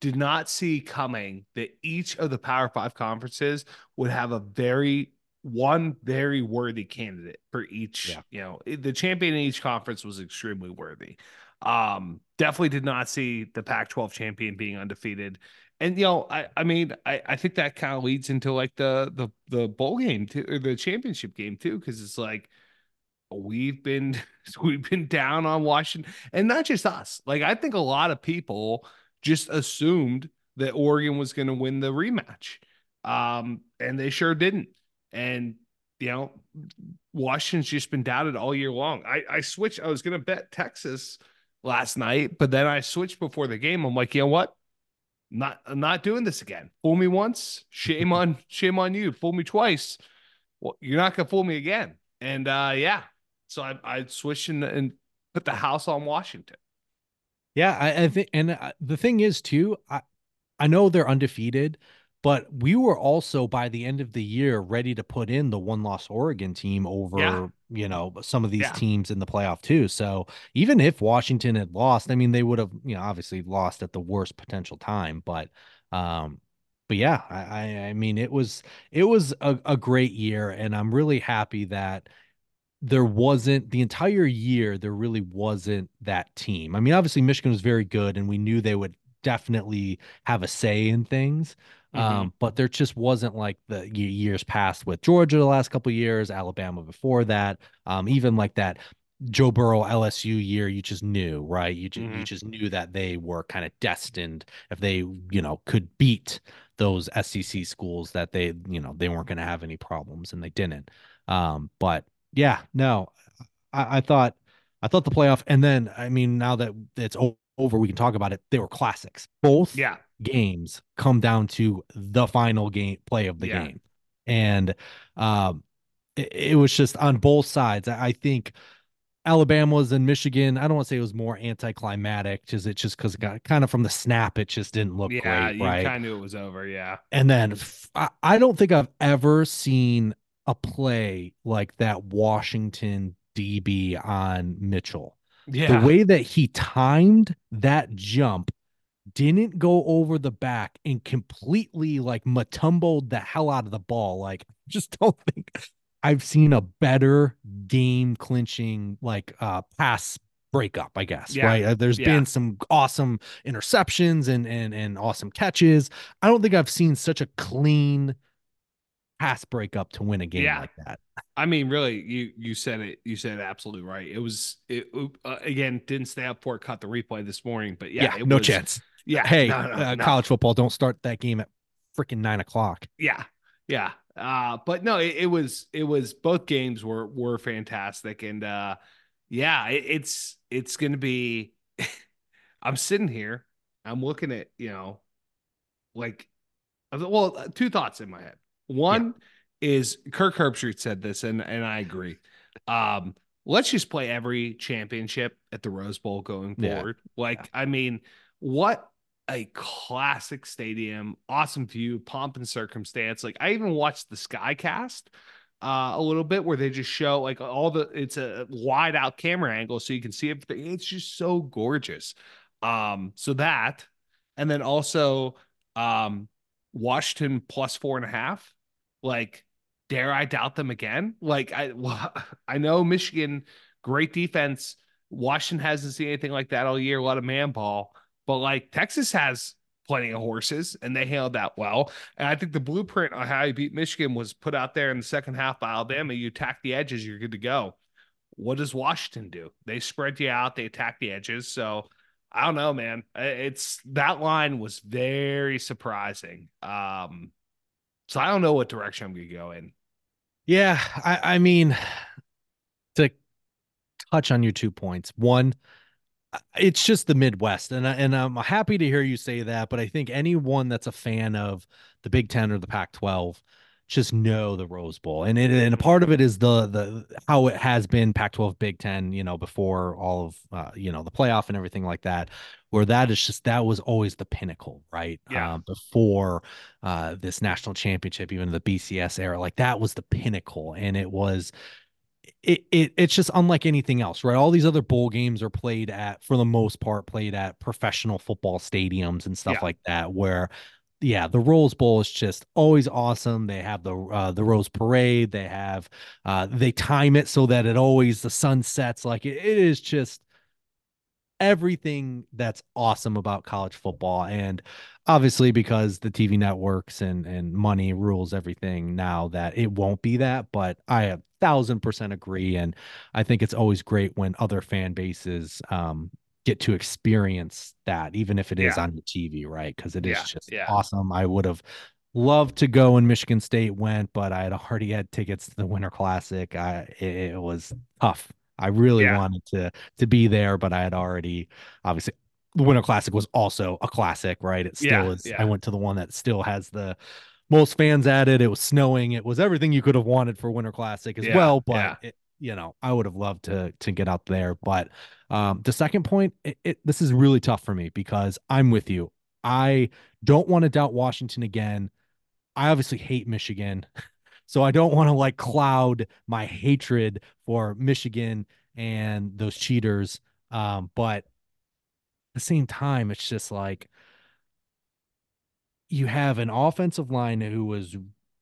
did not see coming that each of the Power Five conferences would have a very one very worthy candidate for each. Yeah. You know, the champion in each conference was extremely worthy. Um, definitely did not see the Pac-12 champion being undefeated. And you know, I I mean, I I think that kind of leads into like the the the bowl game too, or the championship game too, because it's like we've been we've been down on Washington, and not just us. Like I think a lot of people just assumed that Oregon was going to win the rematch, um, and they sure didn't. And you know, Washington's just been doubted all year long. I I switched. I was going to bet Texas last night, but then I switched before the game. I'm like, you know what? Not I'm not doing this again. Fool me once, shame on shame on you. Fool me twice. Well, you're not gonna fool me again. And uh yeah, so I I switched and, and put the house on Washington. Yeah, I, I think, and uh, the thing is too, I I know they're undefeated, but we were also by the end of the year ready to put in the one loss Oregon team over, Yeah. you know, some of these Yeah. teams in the playoff too. So even if Washington had lost, I mean, they would have, you know, obviously lost at the worst potential time, but um but yeah, I I, I mean it was it was a, a great year and I'm really happy that there wasn't the entire year there really wasn't that team. I mean, obviously Michigan was very good and we knew they would definitely have a say in things. Mhm. Um, but there just wasn't like the years past with Georgia the last couple years, Alabama before that, um, even like that Joe Burrow LSU year, you just knew, right? You just you Mhm. just knew that they were kind of destined if they, you know, could beat those SEC schools that they, you know, they weren't going to have any problems, and they didn't. Um, but yeah, no, I, I thought I thought the playoff, and then I mean, now that it's over, we can talk about it. They were classics. Both Yeah. games come down to the final game play of the Yeah. game, and um, it, it was just on both sides. I, I think Alabama's and Michigan. I don't want to say it was more anticlimactic, just it just because it got kind of from the snap, it just didn't look Yeah. great, You right? kind of knew it was over. Yeah. And then I, I don't think I've ever seen a play like that Washington DB on Mitchell. Yeah. The way that he timed that jump didn't go over the back and completely like matumbled the hell out of the ball. Like, just don't think I've seen a better game clinching like uh pass breakup, I guess. Yeah. Right. Uh, There's Yeah. been some awesome interceptions and and and awesome catches. I don't think I've seen such a clean pass breakup to win a game Yeah. like that. I mean, really, you you said it. You said it absolutely right. It was it uh, again. Didn't stay up for it. Caught the replay this morning, but yeah, it no was- chance. Yeah. Hey, no, no, uh, no. college football, don't start that game at freaking nine o'clock. Yeah, yeah. Uh, but no, it, it was it was both games were were fantastic, and uh, yeah, it, it's it's gonna be. I'm sitting here, I'm looking at you know, like, well, uh, two thoughts in my head. One is Kirk Herbstreit said this, and and I agree. Um, let's just play every championship at the Rose Bowl going Yeah. forward. Like, I mean, what a classic stadium, awesome view, pomp and circumstance. Like I even watched the Skycast uh, a little bit where they just show like all the it's a wide out camera angle so you can see everything. It's just so gorgeous. Um, so that, and then also um Washington plus four and a half. Like, dare I doubt them again? Like I I know Michigan, great defense. Washington hasn't seen anything like that all year, a lot of man ball. But like Texas has plenty of horses and they handled that well. And I think the blueprint on how you beat Michigan was put out there in the second half by Alabama. You attack the edges, you're good to go. What does Washington do? They spread you out, they attack the edges. So I don't know, man. It's that line was very surprising. Um, so I don't know what direction I'm gonna go in. Yeah, I, I mean, to touch on your two points. One, it's just the Midwest, and I, and I'm happy to hear you say that. But I think anyone that's a fan of the Big Ten or the Pac-12 just know the Rose Bowl, and it, and a part of it is the the how it has been Pac-12, Big Ten, you know, before all of uh, you know the playoff and everything like that. Where that is just that was always the pinnacle, right? Yeah. Uh, before uh, this national championship, even the BCS era, like that was the pinnacle, and it was it, it it's just unlike anything else, right? All these other bowl games are played at, for the most part, played at professional football stadiums and stuff Yeah. like that. Where, yeah, the Rose Bowl is just always awesome. They have the uh, the Rose Parade. They have uh, they time it so that it always the sun sets. Like it, it is just everything that's awesome about college football and obviously because the TV networks and and money rules everything now that it won't be that but I a thousand percent agree and I think it's always great when other fan bases um get to experience that even if it is Yeah. on the TV right because it is Yeah, just yeah. awesome I would have loved to go when Michigan State went but I had already had tickets to the Winter Classic I it, it was tough I really Yeah. wanted to to be there, but I had already obviously the Winter Classic was also a classic, right? It still Yeah, is. yeah. I went to the one that still has the most fans at it. It was snowing. It was everything you could have wanted for Winter Classic as well. But it, you know, I would have loved to to get out there. But um, the second point, it, it this is really tough for me because I'm with you. I don't want to doubt Washington again. I obviously hate Michigan. So I don't want to like cloud my hatred for Michigan and those cheaters. Um, but at the same time, it's just like you have an offensive line who was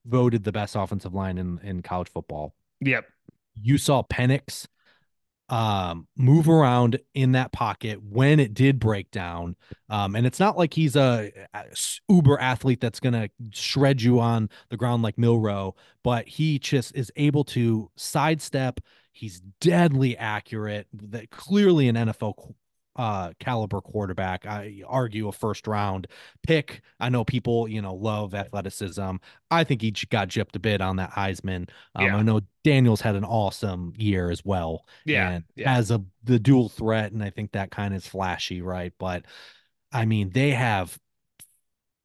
voted the best offensive line in, in college football. Yep. You saw Penix um, move around in that pocket when it did break down. Um, and it's not like he's a, a uber athlete that's gonna shred you on the ground like Milroe, but he just is able to sidestep. He's deadly accurate. That clearly an NFL uh caliber quarterback. I argue a first round pick. I know people, you know, love athleticism. I think he got gypped a bit on that Heisman. Um, Yeah. I know Daniels had an awesome year as well. Yeah, And yeah. as a the dual threat, and I think that kind of is flashy, right? But I mean, they have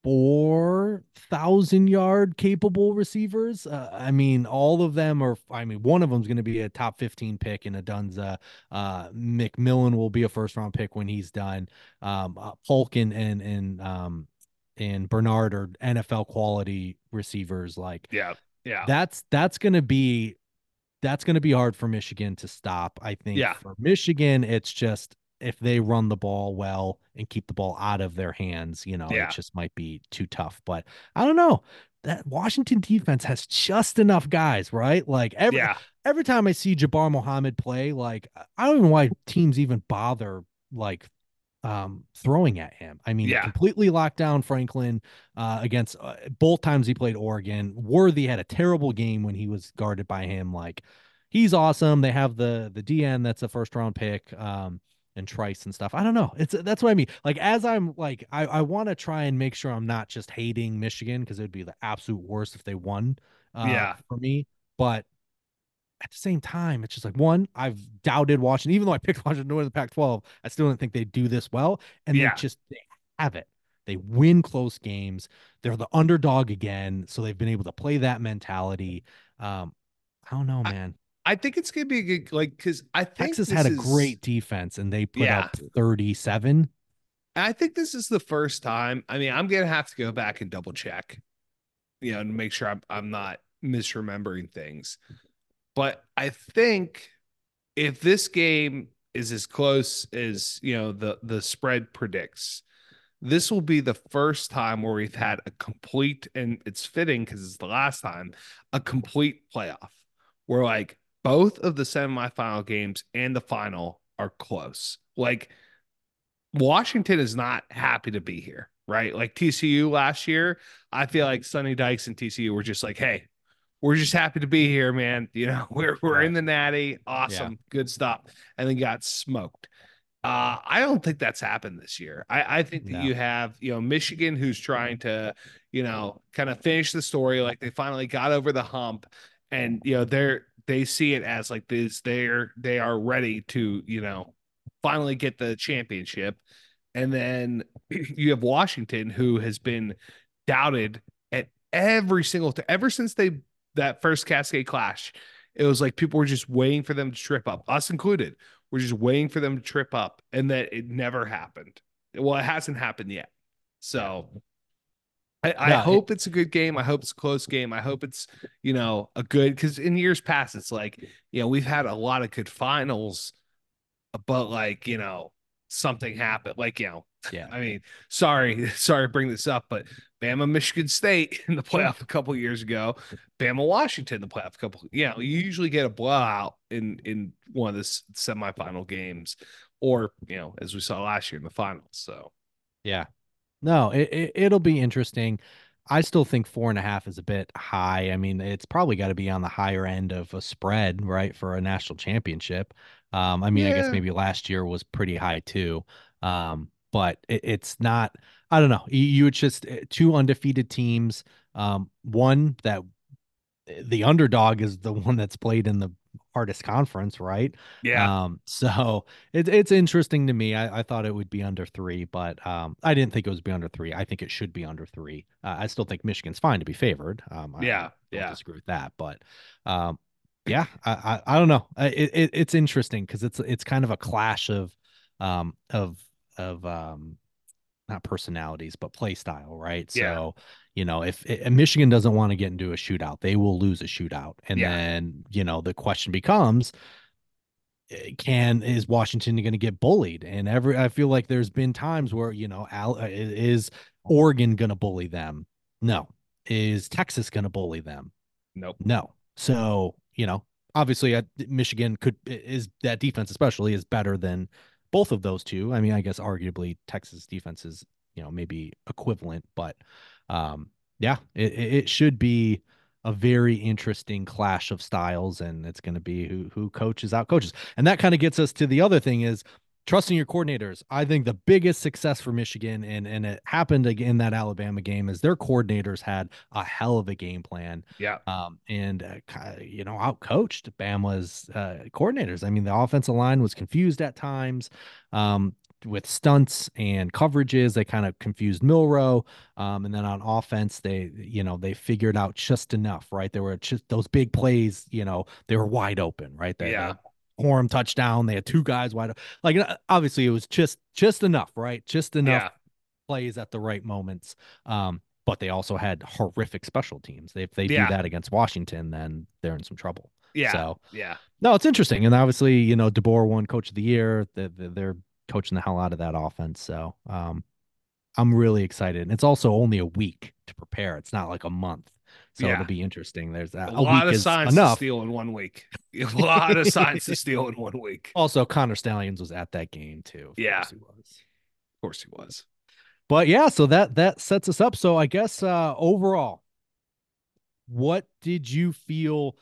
four thousand yard capable receivers. Uh, I mean, all of them are. I mean, one of them is going to be a top fifteen pick in Odunze. Uh, McMillan will be a first round pick when he's done. Um, uh, Polk and and and um and Bernard are NFL quality receivers. Like Yeah. Yeah. that's that's going to be that's going to be hard for Michigan to stop. I think Yeah. for Michigan, it's just if they run the ball well and keep the ball out of their hands, you know, Yeah. it just might be too tough. But I don't know. That Washington defense has just enough guys, right? Like every yeah. every time I see Jabbar Muhammad play, like I don't even know why teams even bother like um throwing at him. I mean, Yeah. completely locked down Franklin uh against uh, both times he played Oregon. Worthy had a terrible game when he was guarded by him. Like he's awesome. They have the the DN that's a first round pick. Um and Trice and stuff. I don't know. It's that's what I mean. Like as I'm like I I want to try and make sure I'm not just hating Michigan because it would be the absolute worst if they won. Uh, Yeah. for me. But at the same time, it's just like one, I've doubted Washington, even though I picked Washington to the Pac-12, I still don't think they'd do this well. And Yeah. they just they have it. They win close games. They're the underdog again, so they've been able to play that mentality. Um, I don't know, man. I think it's gonna be a good like because I think Texas had a is- great defense, and they put Yeah. up 37. I think this is the first time. I mean, I'm gonna have to go back and double check, you know, to make sure I'm I'm not misremembering things. But I think if this game is as close as you know the the spread predicts, this will be the first time where we've had a complete and it's fitting because it's the last time a complete playoff where like both of the semifinal games and the final are close. Like Washington is not happy to be here, right? Like TCU last year, I feel like Sonny Dykes and TCU were just like, hey, we're just happy to be here, man. You know, we're we're in the natty, awesome, good stuff, and then got smoked. Uh, I don't think that's happened this year. I, I think that No. you have, you know, Michigan who's trying to, you know, kind of finish the story. Like they finally got over the hump, and you know they're they see it as like this. They're they are ready to, you know, finally get the championship. And then you have Washington, who has been doubted at every single time ever since they that first Cascade Clash. It was like people were just waiting for them to trip up, us included. We're just waiting for them to trip up, and that it never happened. Well, it hasn't happened yet. So I, I it- hope it's a good game. I hope it's a close game. I hope it's, you know, a good because in years past, it's like, you know, we've had a lot of good finals, but like, you know, something happened. Like, you know, Yeah. I mean, sorry, sorry to bring this up, but Bama, Michigan State in the playoff a couple years ago, Bama, Washington in the playoff a couple. Yeah, you usually get a blowout in in one of the semifinal games, or you know, as we saw last year in the finals. So Yeah. No, it, it it'll be interesting. I still think four and a half is a bit high. I mean, it's probably got to be on the higher end of a spread, right, for a national championship. Um, I mean, I guess maybe last year was pretty high too. Um, but it, it's not. I don't know. You, you would just uh, two undefeated teams. Um, one that the underdog is the one that's played in the hardest conference, right? yeah, Um, so it's it's interesting to me. I, I thought it would be under three, but um, I didn't think it was be under three. I think it should be under three. Uh, I still think Michigan's fine to be favored. Um, I Yeah, don't yeah. disagree with that, but um, yeah, I, I I don't know. It, it it's interesting because it's it's kind of a clash of um of of um not personalities but play style, right? Yeah. So you know if, if Michigan doesn't want to get into a shootout, they will lose a shootout, and Yeah. then you know the question becomes eh, can is Washington going to get bullied? And every I feel like there's been times where you know Al, uh, is Oregon going to bully them? No. Is Texas going to bully them? nope. No. So you know obviously, Michigan could is that defense especially is better than both of those two. I mean, I guess arguably Texas defense is you know maybe equivalent, but um, yeah, it, it should be a very interesting clash of styles, and it's going to be who who coaches out coaches, and that kind of gets us to the other thing is trusting your coordinators. I think the biggest success for Michigan, and and it happened again in that Alabama game, is their coordinators had a hell of a game plan. Yeah. Um, and uh, you know, outcoached Bama's uh, coordinators. I mean, the offensive line was confused at times. Um, with stunts and coverages, they kind of confused Milroe. Um, and then on offense, they, you know, they figured out just enough, right? There were just those big plays, you know, they were wide open, right? They, yeah. Corum touchdown. They had two guys wide. Like obviously it was just just enough, right? Just enough yeah. plays at the right moments. Um, but they also had horrific special teams. If they yeah. do that against Washington, then they're in some trouble. Yeah. So yeah. No, it's interesting, and obviously you know DeBoer won Coach of the Year. They're, they're coaching the hell out of that offense. So um, I'm really excited. And it's also only a week to prepare. It's not like a month. So yeah. it'll be interesting. There's that. A, a lot of signs enough. to steal in one week. A lot of signs to steal in one week. Also, Connor Stalions was at that game too. Of yeah, he was. Of course, he was. But yeah, so that that sets us up. So I guess uh overall, what did you feel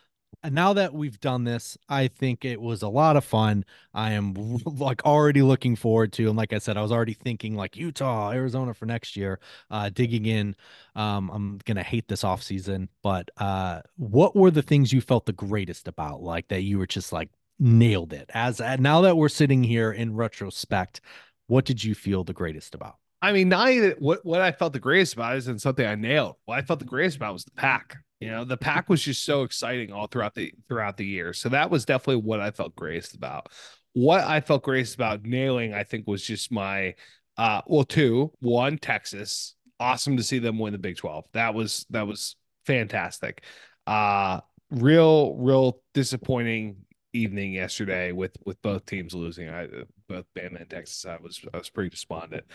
and now that we've done this, I think it was a lot of fun. I am like already looking forward to, and like I said, I was already thinking like Utah, Arizona for next year, uh, digging in. Um, I'm gonna hate this off season, but uh, what were the things you felt the greatest about, like that you were just like nailed it? As uh, now that we're sitting here in retrospect, what did you feel the greatest about? I mean, not even what what I felt the greatest about isn't something I nailed. What I felt the greatest about was the Pac. You know, the Pac was just so exciting all throughout the throughout the year. So that was definitely what I felt greatest about. What I felt greatest about nailing, I think, was just my uh well, two, one, Texas. Awesome to see them win the Big 12. That was that was fantastic. Uh real, real disappointing evening yesterday with with both teams losing. I both Bama and Texas. I was I was pretty despondent,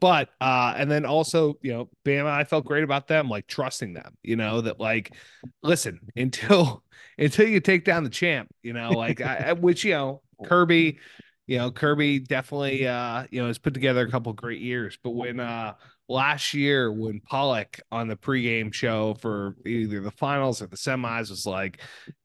but uh, and then also you know Bama. I felt great about them, like trusting them. You know that like listen until until you take down the champ. You know like I, which you know Kirby. You know Kirby definitely uh you know has put together a couple great years, but when uh last year when Pollack on the pregame show for either the finals or the semis was like,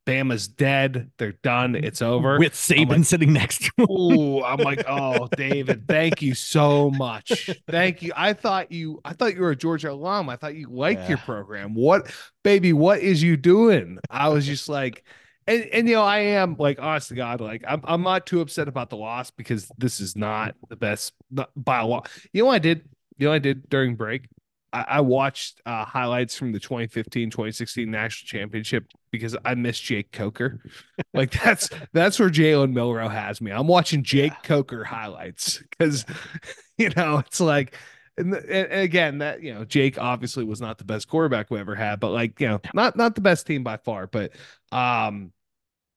Bama's dead. They're done. It's over. With Saban like, sitting next to him. Ooh, I'm like, oh, David, thank you so much. Thank you. I thought you, I thought you were a Georgia alum. I thought you liked yeah. your program. What, baby, what is you doing? I was just like, and, and you know, I am like, honest to God, like I'm I'm not too upset about the loss because this is not the best by a lot. You know what I did? You know I did during break? I, I watched uh, highlights from the 2015 2016 national championship because I miss Jake Coker. like that's that's where Jalen Milroe has me. I'm watching Jake yeah. Coker highlights because you know it's like and, and, again that you know Jake obviously was not the best quarterback we ever had, but like you know not not the best team by far, but um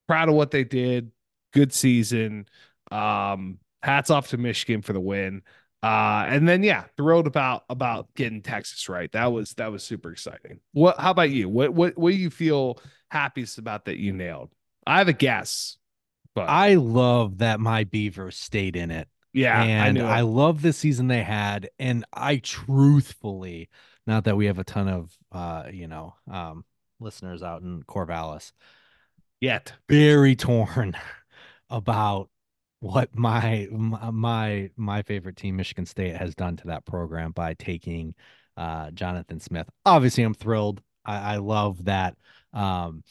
proud of what they did. Good season. Um hats off to Michigan for the win. Uh, and then yeah, thrilled about about getting Texas right. That was that was super exciting. What? How about you? What what what do you feel happiest about that you nailed? I have a guess, but I love that my Beavers stayed in it. Yeah, and I, I love the season they had, and I truthfully, not that we have a ton of uh, you know, um, listeners out in Corvallis, yet very torn about what my my my favorite team, Michigan State, has done to that program by taking uh, Jonathan Smith. Obviously, I'm thrilled. I, I love that um,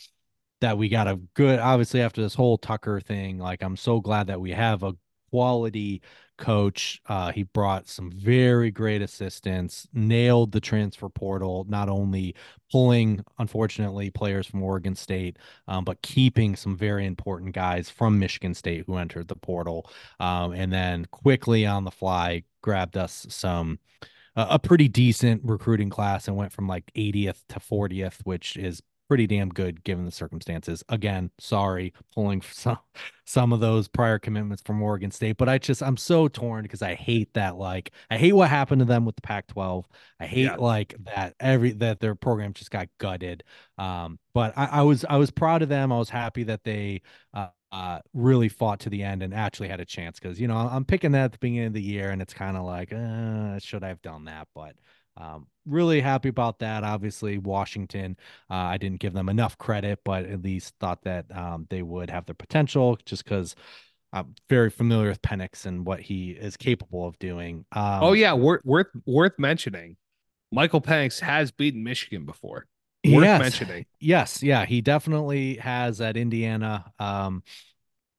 that we got a good. Obviously, after this whole Tucker thing, like I'm so glad that we have a quality coach. Uh, he brought some very great assistants, nailed the transfer portal, not only pulling, unfortunately, players from Oregon State, um, but keeping some very important guys from Michigan State who entered the portal. Um, and then quickly on the fly, grabbed us some. A pretty decent recruiting class and went from like 80th to 40th, which is pretty damn good given the circumstances. Again, sorry, pulling some some of those prior commitments from Oregon State, but I just I'm so torn because I hate that like I hate what happened to them with the Pac-12. I hate yeah. like that every that their program just got gutted. Um, but I, I was I was proud of them. I was happy that they uh, uh, really fought to the end and actually had a chance because you know I'm picking that at the beginning of the year and it's kind of like uh, should I have done that, but um, really happy about that. Obviously, Washington, uh, I didn't give them enough credit, but at least thought that um, they would have the potential just because I'm very familiar with Penix and what he is capable of doing. Um, oh yeah, worth worth worth mentioning. Michael Penix has beaten Michigan before. Worth yes, mentioning. Yes, yeah, he definitely has at Indiana. Um,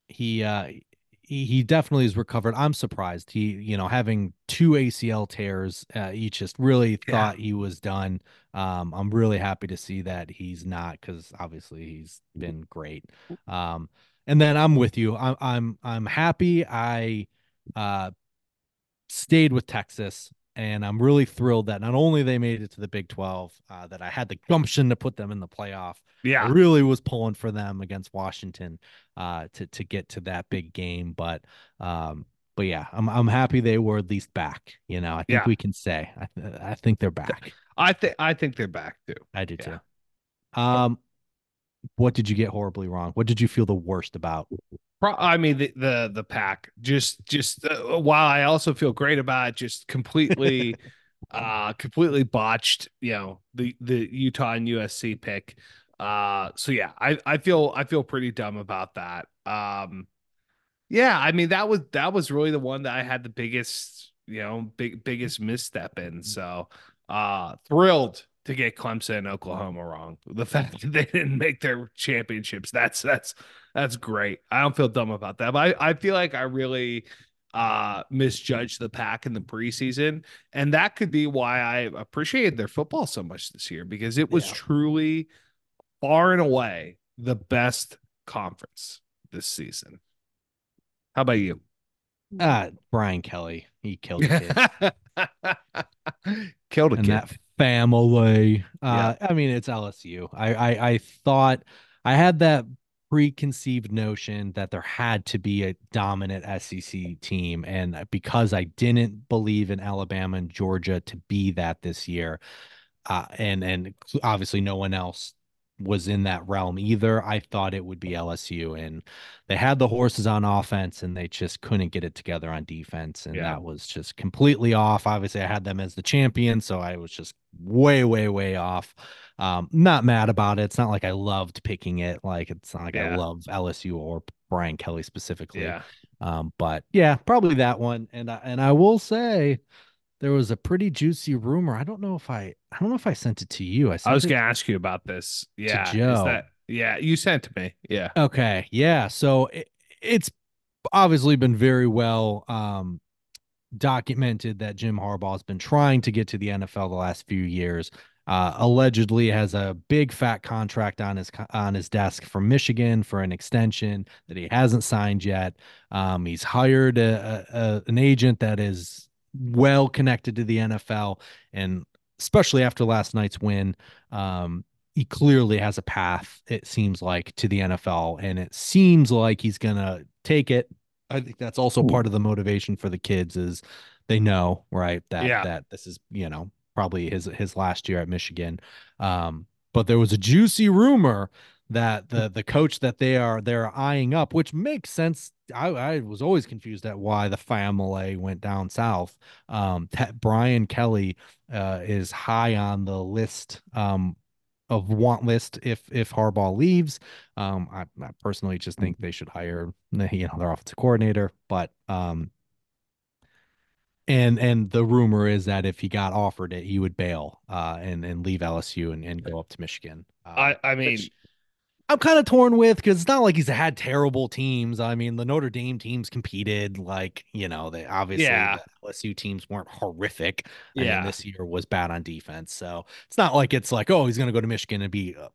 he uh, he, he definitely is recovered. I'm surprised. He, you know, having two ACL tears, uh, he just really yeah. thought he was done. Um, I'm really happy to see that he's not because obviously he's been great. Um, and then I'm with you. I'm I'm I'm happy I uh stayed with Texas and I'm really thrilled that not only they made it to the Big 12, uh, that I had the gumption to put them in the playoff. Yeah, I really was pulling for them against Washington uh, to to get to that big game. But um, but yeah, I'm I'm happy they were at least back. You know, I think yeah. we can say I, I think they're back. I think I think they're back too. I do yeah. too. Um, what did you get horribly wrong? What did you feel the worst about? I mean the the the Pac just just uh, while I also feel great about it, just completely uh completely botched. You know the the Utah and USC pick. Uh, so yeah, I I feel I feel pretty dumb about that. Um, yeah, I mean that was that was really the one that I had the biggest you know big biggest misstep in. So uh, thrilled to get Clemson and Oklahoma wrong. The fact that they didn't make their championships, that's that's that's great. I don't feel dumb about that. But I, I feel like I really uh misjudged the Pac in the preseason. And that could be why I appreciated their football so much this year because it was yeah. truly far and away the best conference this season. How about you? Uh Brian Kelly. He killed it. killed a and kid. That family. Uh, yeah. I mean, it's LSU. I, I I thought I had that preconceived notion that there had to be a dominant SEC team, and because I didn't believe in Alabama and Georgia to be that this year, uh, and and obviously no one else was in that realm either. I thought it would be LSU, and they had the horses on offense, and they just couldn't get it together on defense, and yeah. that was just completely off. Obviously, I had them as the champion, so I was just way, way, way off. Um, not mad about it. It's not like I loved picking it. Like it's not like yeah. I love LSU or Brian Kelly specifically. Yeah. Um, but yeah, probably that one. And I, and I will say there was a pretty juicy rumor. I don't know if I I don't know if I sent it to you. I, I was gonna ask you about this. Yeah, Joe. That, yeah, you sent to me. Yeah. Okay. Yeah. So it, it's obviously been very well um, documented that Jim Harbaugh has been trying to get to the NFL the last few years. Uh, allegedly has a big fat contract on his on his desk from Michigan for an extension that he hasn't signed yet. Um, he's hired a, a, an agent that is well connected to the NFL, and especially after last night's win, um, he clearly has a path. It seems like to the NFL, and it seems like he's gonna take it. I think that's also part of the motivation for the kids is they know right that yeah. that this is you know probably his his last year at Michigan. Um, but there was a juicy rumor that the the coach that they are they're eyeing up, which makes sense. I, I was always confused at why the family went down south. Um, Brian Kelly uh, is high on the list um, of want list if if Harbaugh leaves. Um, I, I, personally just think they should hire you know their offensive coordinator, but um, and and the rumor is that if he got offered it, he would bail uh, and and leave LSU and, and go up to Michigan. Uh, I I mean. Which, I'm kind of torn with because it's not like he's had terrible teams. I mean, the Notre Dame teams competed like you know they obviously yeah. the LSU teams weren't horrific. I yeah, mean, this year was bad on defense, so it's not like it's like oh he's going to go to Michigan and be a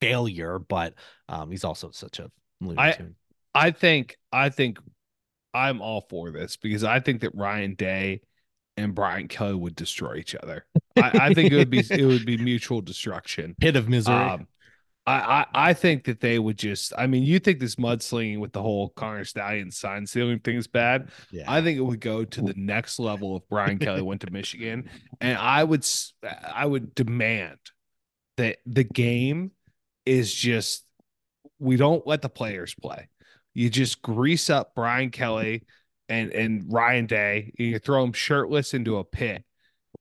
failure. But um, he's also such a I. I think I think I'm all for this because I think that Ryan Day and Brian Kelly would destroy each other. I, I think it would be it would be mutual destruction. Pit of misery. Um, I, I, I think that they would just. I mean, you think this mudslinging with the whole Connor Stalions sign stealing thing is bad? Yeah. I think it would go to the next level if Brian Kelly went to Michigan, and I would I would demand that the game is just we don't let the players play. You just grease up Brian Kelly and and Ryan Day. You throw them shirtless into a pit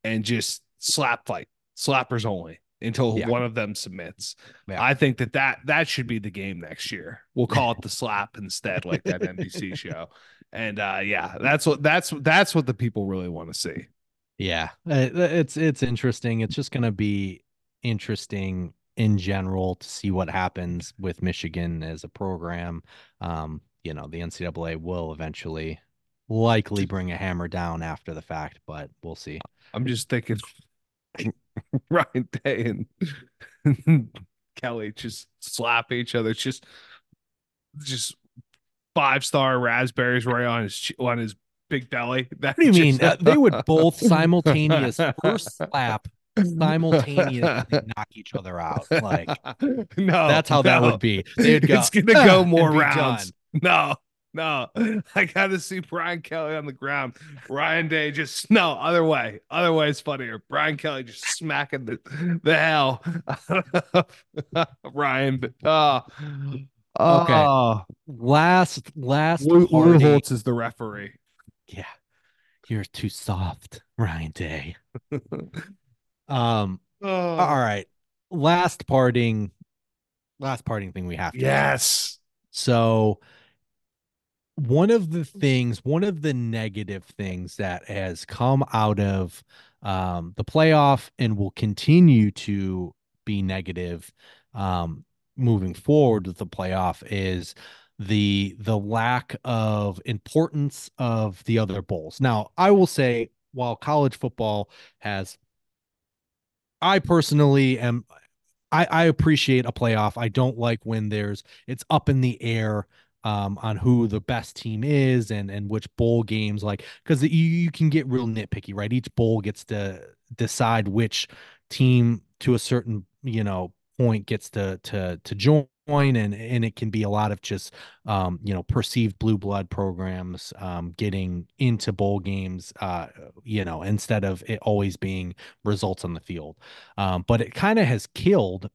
and just slap fight, slappers only until Yeah. one of them submits. Yeah. I think that, that that should be the game next year. We'll call it the slap instead, like that NBC show. And uh, yeah, that's what that's that's what the people really want to see. Yeah, uh, it's it's interesting. It's just going to be interesting in general to see what happens with Michigan as a program. Um, you know, the NCAA will eventually likely bring a hammer down after the fact, but we'll see. I'm just thinking Ryan Day and Kelly just slap each other. It's just just five star raspberries right on his on his big belly. That What do you mean? Uh, they would both simultaneous first slap simultaneously knock each other out. Like no, that's how that would be. They'd go, it's gonna go more rounds. No, no, I gotta see Brian Kelly on the ground. Ryan Day just no other way. Other way is funnier. Brian Kelly just smacking the the hell out Ryan. Oh, Okay. oh. Last last Lou, Lou Holtz is the referee. Yeah. You're too soft, Ryan Day. Um, Oh, all right. Last parting last parting thing we have to yes. So one of the things, one of the negative things that has come out of um, the playoff and will continue to be negative um, moving forward with the playoff is the the lack of importance of the other bowls. Now, I will say, while college football has, I personally am I, I appreciate a playoff. I don't like when there's it's up in the air um, on who the best team is and and which bowl games like because you you can get real nitpicky, right? Each bowl gets to decide which team to a certain you know point gets to to to join and and it can be a lot of just um you know perceived blue blood programs um getting into bowl games uh you know instead of it always being results on the field um, but it kind of has killed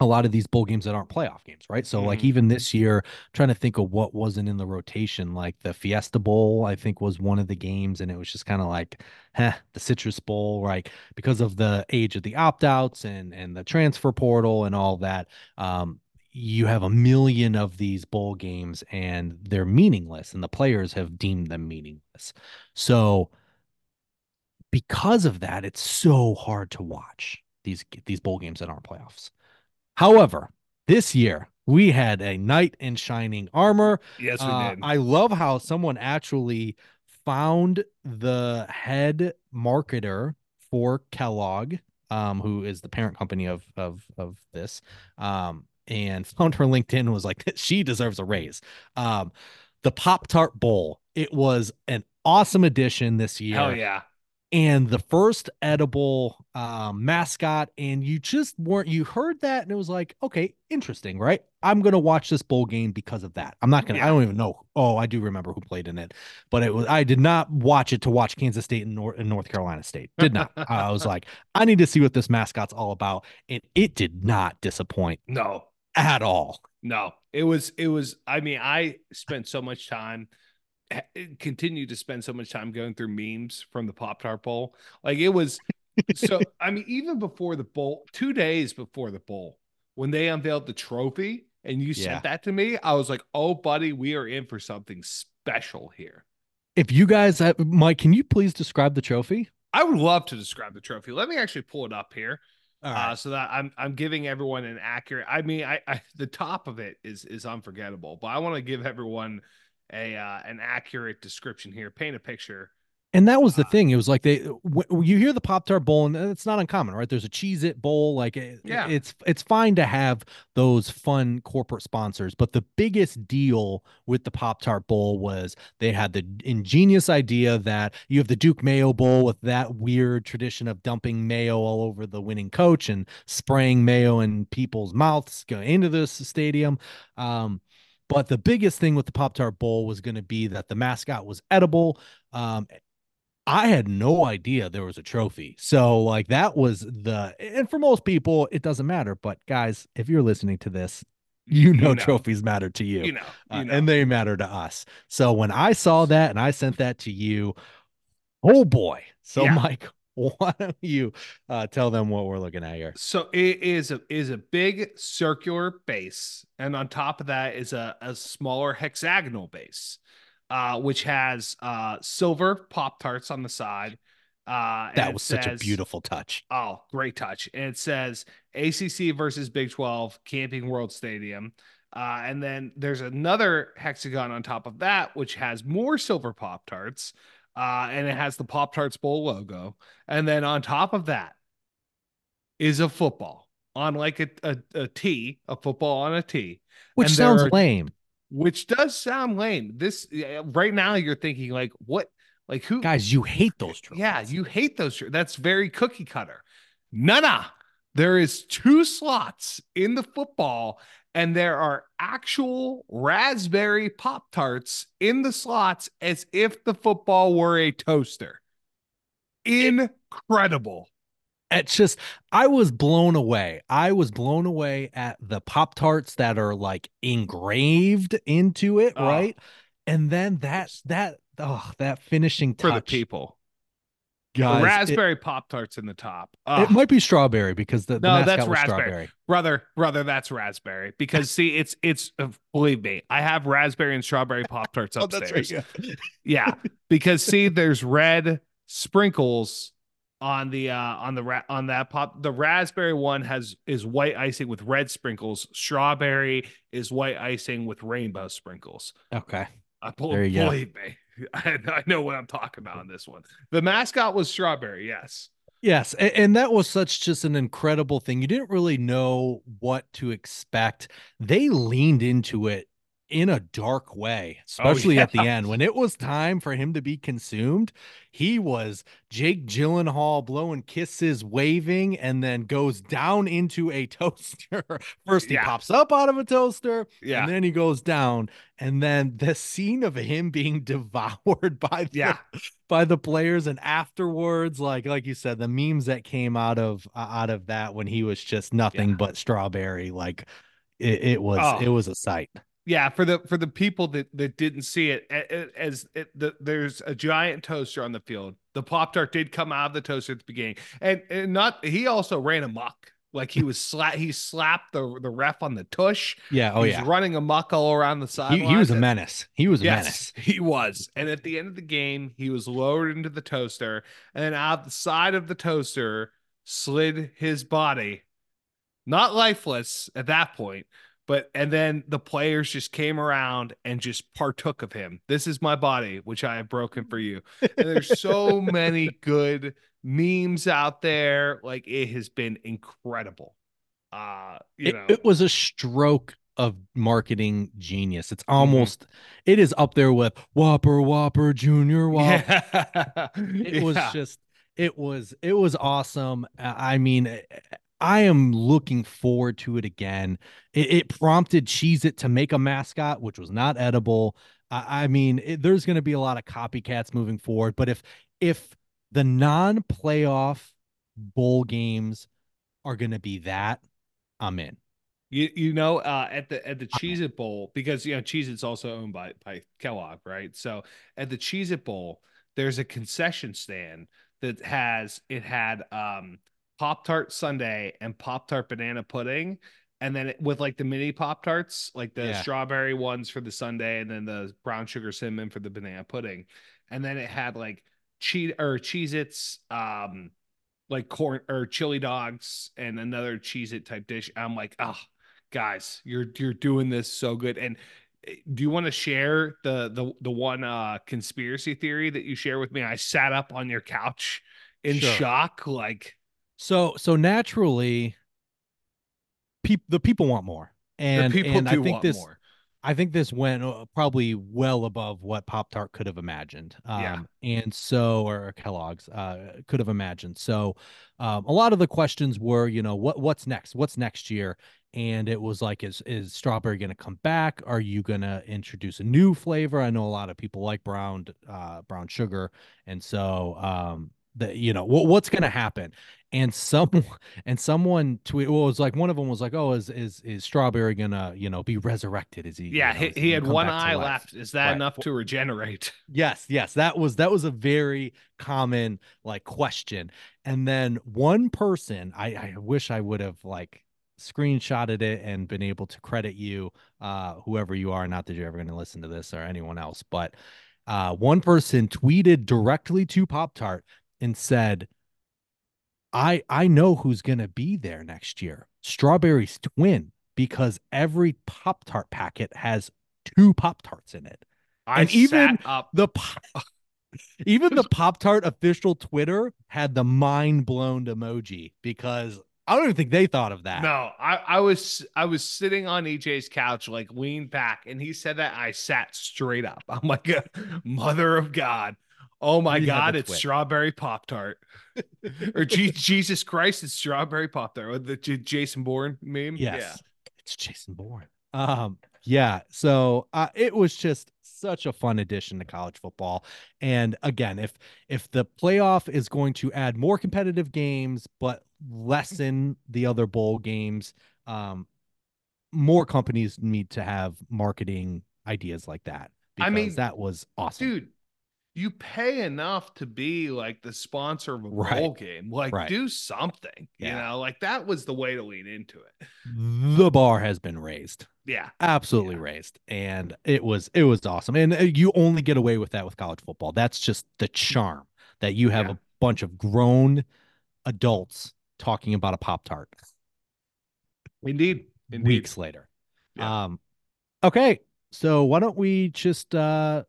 a lot of these bowl games that aren't playoff games, right? So, like Mhm. even this year, trying to think of what wasn't in the rotation, like the Fiesta Bowl, I think was one of the games, and it was just kind of like, heh, the Citrus Bowl, right? Because of the age of the opt outs and and the transfer portal and all that, um, you have a million of these bowl games, and they're meaningless, and the players have deemed them meaningless. So, because of that, it's so hard to watch these these bowl games that aren't playoffs. However, this year we had a knight in shining armor. Yes, we Uh, did. I love how someone actually found the head marketer for Kellogg, um, who is the parent company of of of this, um, and found her LinkedIn and was like, she deserves a raise. Um, the Pop Tart Bowl. It was an awesome addition this year. Hell yeah. and the first edible um, mascot and you just weren't you heard that and it was like okay interesting right? I'm gonna watch this bowl game because of that. I'm not gonna i don't even know oh i do remember who played in it but it was i did not watch it to watch kansas state and, Nor- and north carolina state. Did not. I was like i need to see what this mascot's all about and it did not disappoint. No, at all No, it was it was. I mean, I spent so much time, continued to spend so much time going through memes from the Pop Tart Bowl. Like it was. So I mean, even before the bowl, two days before the bowl, when they unveiled the trophy and you Yeah. sent that to me, I was like, "Oh, buddy, we are in for something special here." if you guys have, mike can you please describe the trophy I would love to describe the trophy. Let me actually pull it up here. Uh, so that I'm I'm giving everyone an accurate. I mean, I, I the top of it is is unforgettable, but I want to give everyone a uh, an accurate description here. Paint a picture. And that was the Uh, thing. It was like they w- you hear the Pop Tart Bowl, and it's not uncommon, right? There's a Cheez It Bowl. Like it, Yeah. it's it's fine to have those fun corporate sponsors, but the biggest deal with the Pop Tart Bowl was they had the ingenious idea that you have the Duke Mayo Bowl with that weird tradition of dumping mayo all over the winning coach and spraying mayo in people's mouths going into this stadium. Um, but the biggest thing with the Pop Tart Bowl was going to be that the mascot was edible. Um, I had no idea there was a trophy. So like that was the and for most people it doesn't matter, but guys, if you're listening to this, you know, trophies matter to you. You know, you uh, know. and they matter to us. So when I saw that and I sent that to you, oh boy. So Yeah. Mike, why don't you uh, tell them what we're looking at here? So it is a is a big circular base, and on top of that is a, a smaller hexagonal base, uh, which has uh, silver pop tarts on the side. Uh, That was such a beautiful touch. Oh, great touch! And it says ACC versus Big Twelve Camping World Stadium. Uh, and then there's another hexagon on top of that, which has more silver Pop Tarts, uh, and it has the Pop Tarts Bowl logo. And then on top of that is a football on like a, a, a T, a football on a T, Which and sounds are- lame. Which does sound lame. This right now, you're thinking like, what, like who? Guys, you hate those trophies. Yeah, you hate those. shir- That's very cookie cutter. No, no. There is two slots in the football, and there are actual raspberry Pop Tarts in the slots as if the football were a toaster. Incredible. It's just I was blown away. I was blown away at the Pop Tarts that are like engraved into it, Oh. right? And then that that oh that finishing touch For the people. guys. it- raspberry Pop Tarts in the top. It, might be strawberry because the, the No, that's raspberry. strawberry. brother brother that's raspberry because see it's it's uh, believe me i have raspberry and strawberry pop tarts Oh, upstairs yeah because see there's red sprinkles on the uh on the ra- on that pop the raspberry one has is white icing with red sprinkles strawberry is white icing with rainbow sprinkles Okay. I bel- There you go. believe me I, I know what i'm talking about on this one the mascot was strawberry yes Yes, and, and that was such just an incredible thing. You didn't really know what to expect. They leaned into it in a dark way, especially at the end when it was time for him to be consumed. He was Jake Gyllenhaal blowing kisses, waving, and then goes down into a toaster. First, he Yeah. pops up out of a toaster, yeah and then he goes down. And then the scene of him being devoured by the, Yeah. by the players, and afterwards, like like you said, the memes that came out of uh, out of that when he was just nothing Yeah. but strawberry, like it, it was Oh. it was a sight. Yeah for the for the people that that didn't see it as it, the, there's a giant toaster on the field the pop tart did come out of the toaster at the beginning and, and not he also ran amok like he was slap he slapped the the ref on the tush Yeah. Oh he was yeah. running amok all around the He, sideline he was a menace. He was a Yes, menace. he was. And at the end of the game, he was lowered into the toaster, and then out the side of the toaster slid his body, not lifeless at that point, but and then the players just came around and just partook of him. This is my body, which I have broken for you. And there's so many good memes out there. Like it has been incredible. Uh, you It, know, it was a stroke of marketing genius. It's Mm-hmm. almost it is up there with Whopper Whopper Junior Whopper. yeah. it was just it was it was awesome i mean i am looking forward to it again. It, it prompted Cheez It to make a mascot which was not edible. I, I mean it, there's going to be a lot of copycats moving forward but if if the non-playoff bowl games are going to be that i'm in. You you know uh, at the at the Cheez It Bowl because you know Cheez It's also owned by by Kellogg, right? So at the Cheez It Bowl, there's a concession stand that has it had um Pop Tart sundae and Pop Tart banana pudding, and then it, with like the mini Pop Tarts, like the Yeah. strawberry ones for the sundae, and then the brown sugar cinnamon for the banana pudding, and then it had like cheese or Cheez Its um like corn or chili dogs and another Cheez It type dish. I'm like, oh guys, you're you're doing this so good. And do you want to share the the the one uh conspiracy theory that you share with me? I sat up on your couch in Sure. shock, like So so naturally, peop- the people want more, and the people and I think want this more. I think this went uh, probably well above what Pop Tart could have imagined. Um, Yeah. And so, or Kellogg's uh, could have imagined. So, um, a lot of the questions were, you know, what what's next? What's next year? And it was like, is is strawberry going to come back? Are you going to introduce a new flavor? I know a lot of people like brown uh, brown sugar, and so um, the you know what what's going to happen? And some and someone tweet well, it was like one of them was like, oh, is is is strawberry gonna you know be resurrected? Is he? you Yeah, know, he, he had one eye left. Is that Right. enough to regenerate? Yes, yes, that was that was a very common like question. And then one person, I I wish I would have like screenshotted it and been able to credit you, uh, whoever you are. Not that you're ever going to listen to this or anyone else, but uh, one person tweeted directly to Pop Tart and said, "I I know who's to be there next year. Strawberry's twin." Because every Pop Tart packet has two Pop Tarts in it I And even up. the even the Pop Tart official Twitter had the mind blown emoji because I don't even think they thought of that. No, I, I was I was sitting on EJ's couch, like leaned back, and he said that I sat straight up. I'm like, mother of God. Oh my You God, it's strawberry Pop Tart. or Je- Jesus Christ, it's strawberry Pop Tart. The J- Jason Bourne meme. Yes, it's Jason Bourne. Um, yeah. So uh, it was just such a fun addition to college football. And again, if if the playoff is going to add more competitive games but lessen the other bowl games, um, more companies need to have marketing ideas like that. I mean, that was awesome. Dude, you pay enough to be like the sponsor of a Right. bowl game. Like, Right. do something. You know, like that was the way to lean into it. The bar has been raised. Yeah. absolutely Yeah. raised and it was it was awesome and uh, you only get away with that with college football that's just the charm that you have Yeah. a bunch of grown adults talking about a pop tart Indeed. Indeed. weeks later Yeah. um okay so why don't we just uh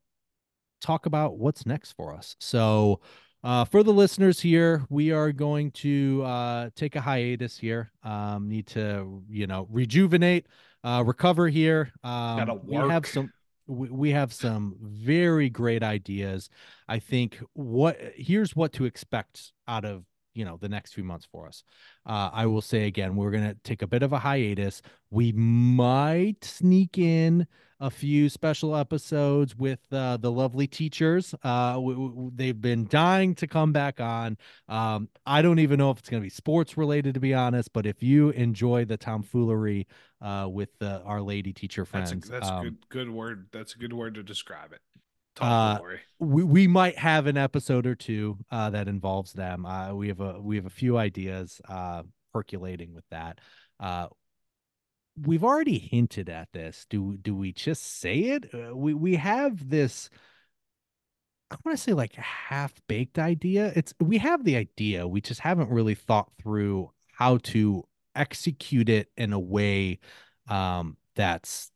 talk about what's next for us so uh, for the listeners here, we are going to uh, take a hiatus here. Um, need to, you know, rejuvenate, uh, recover here. Um, we have some, we, we have some very great ideas. I think what here's what to expect out of you know the next few months for us. Uh, I will say again, we're gonna take a bit of a hiatus. We might sneak in a few special episodes with uh, the lovely teachers. Uh, w- w- they've been dying to come back on. Um, I don't even know if it's going to be sports related, to be honest. But if you enjoy the tomfoolery uh, with uh, our lady teacher That's friends, a that's um, a good good word. That's a good word to describe it. Uh, we, we might have an episode or two uh, that involves them. Uh, we have a we have a few ideas uh, percolating with that. We've already hinted at this. Do do we just say it? Uh, we we have this. I want to say like half baked idea. It's we have the idea. We just haven't really thought through how to execute it in a way um, that's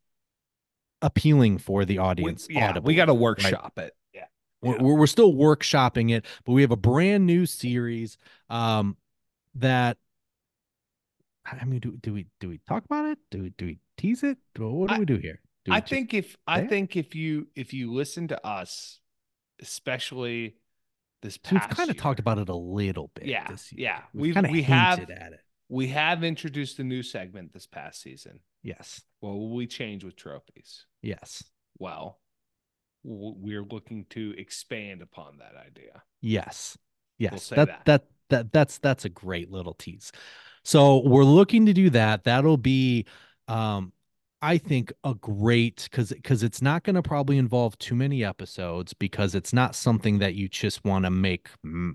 appealing for the We- audience. yeah, we got to right? workshop it. Yeah. We're, Yeah. we're, we're still workshopping it, but we have a brand new series um, that I mean, do do we do we talk about it? Do we do we tease it? What do I- we do here? Do I think if I it? think if you if you listen to us, especially this so we've past kind of year, talked about it a little bit. Yeah, this year. yeah. We've, We've- kind of we hinted have- at it. we have introduced a new segment this past season. Yes, Well, will we change with trophies? yes, Well, we're looking to expand upon that idea. yes, yes. say that, that. that that that's that's a great little tease. So we're looking to do that. That'll be um I think a great because because it's not going to probably involve too many episodes because it's not something that you just want to make mm,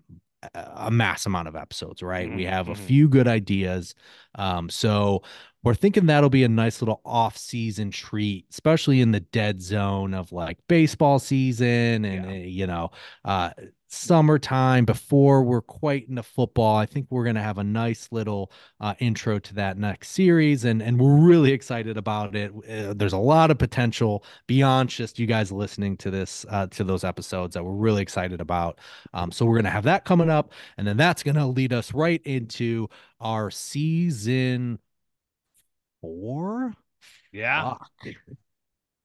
a mass amount of episodes, right? We Mhm, have a mhm. few good ideas. Um, so we're thinking that'll be a nice little off-season treat, especially in the dead zone of like baseball season and Yeah. uh, you know, uh summertime before we're quite into football. I think we're going to have a nice little uh, intro to that next series, and and we're really excited about it. Uh, there's a lot of potential beyond just you guys listening to this uh, to those episodes that we're really excited about. Um, so we're going to have that coming up, and then that's going to lead us right into our season four. Yeah. Fuck.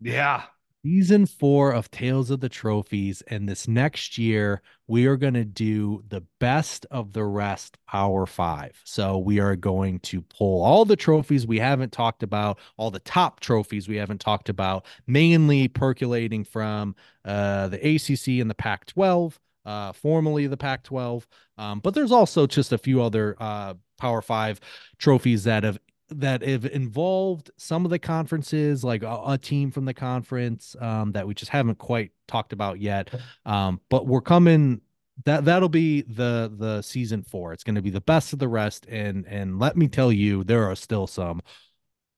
Yeah season four of Tales of the Trophies. And this next year, we are going to do the best of the rest Power Five. So we are going to pull all the trophies we haven't talked about, all the top trophies we haven't talked about, mainly percolating from uh, the ACC and the Pac 12. Uh, formerly the Pac 12. Um, but there's also just a few other uh, Power Five trophies that have that have involved some of the conferences, like a, a team from the conference um, that we just haven't quite talked about yet. Um, but we're coming. That that'll be the the season four. It's going to be the best of the rest, and and let me tell you, there are still some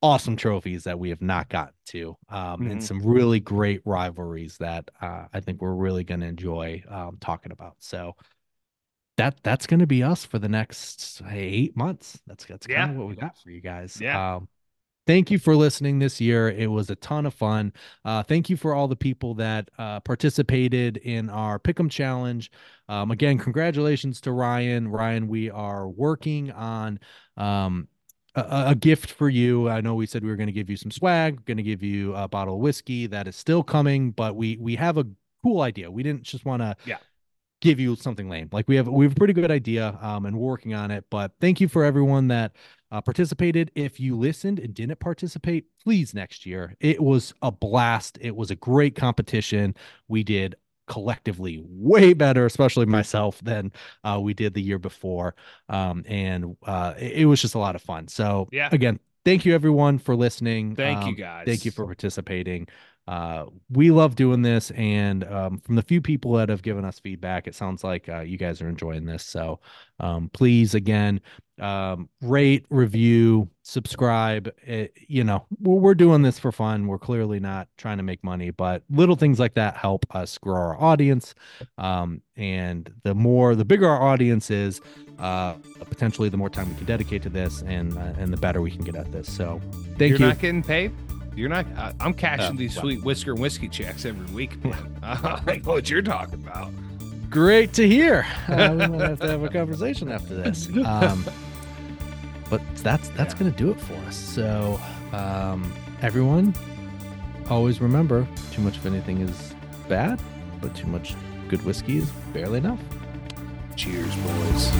awesome trophies that we have not gotten to, um, mm-hmm. and some really great rivalries that uh, I think we're really going to enjoy um, talking about. So that that's going to be us for the next eight months. That's that's kind of what we got for you guys. Yeah. Um, thank you for listening this year. It was a ton of fun. Uh, thank you for all the people that uh, participated in our Pick'em challenge. Um, again, congratulations to Ryan. Ryan, we are working on um, a, a, gift for you. I know we said we were going to give you some swag, going to give you a bottle of whiskey. That is still coming, but we we have a cool idea. We didn't just want to yeah give you something lame. Like we have we have a pretty good idea um, and we're working on it. But thank you for everyone that uh, participated. If you listened and didn't participate, please next year. It was a blast. It was a great competition. We did collectively way better, especially myself, than uh, we did the year before. Um, and uh, it, it, was just a lot of fun. So yeah, again, thank you everyone for listening. Thank um, you guys. Thank you for participating uh, we love doing this, and um, from the few people that have given us feedback, it sounds like uh, you guys are enjoying this. So um, please, again, um, rate, review, subscribe. It, eh, you know, we're, we're, doing this for fun. We're clearly not trying to make money, but little things like that help us grow our audience. Um, and the more, the bigger our audience is, uh, potentially the more time we can dedicate to this, and uh, and the better we can get at this. So, thank You're you. Not getting paid. You're not. Uh, I'm cashing uh, these sweet whisker and whiskey checks every week. Man. I know what you're talking about. Great to hear. Uh, we might have to have a conversation after this. Um, but that's that's yeah. going to do it for us. So, um, everyone, always remember: too much of anything is bad, but too much good whiskey is barely enough. Cheers, boys.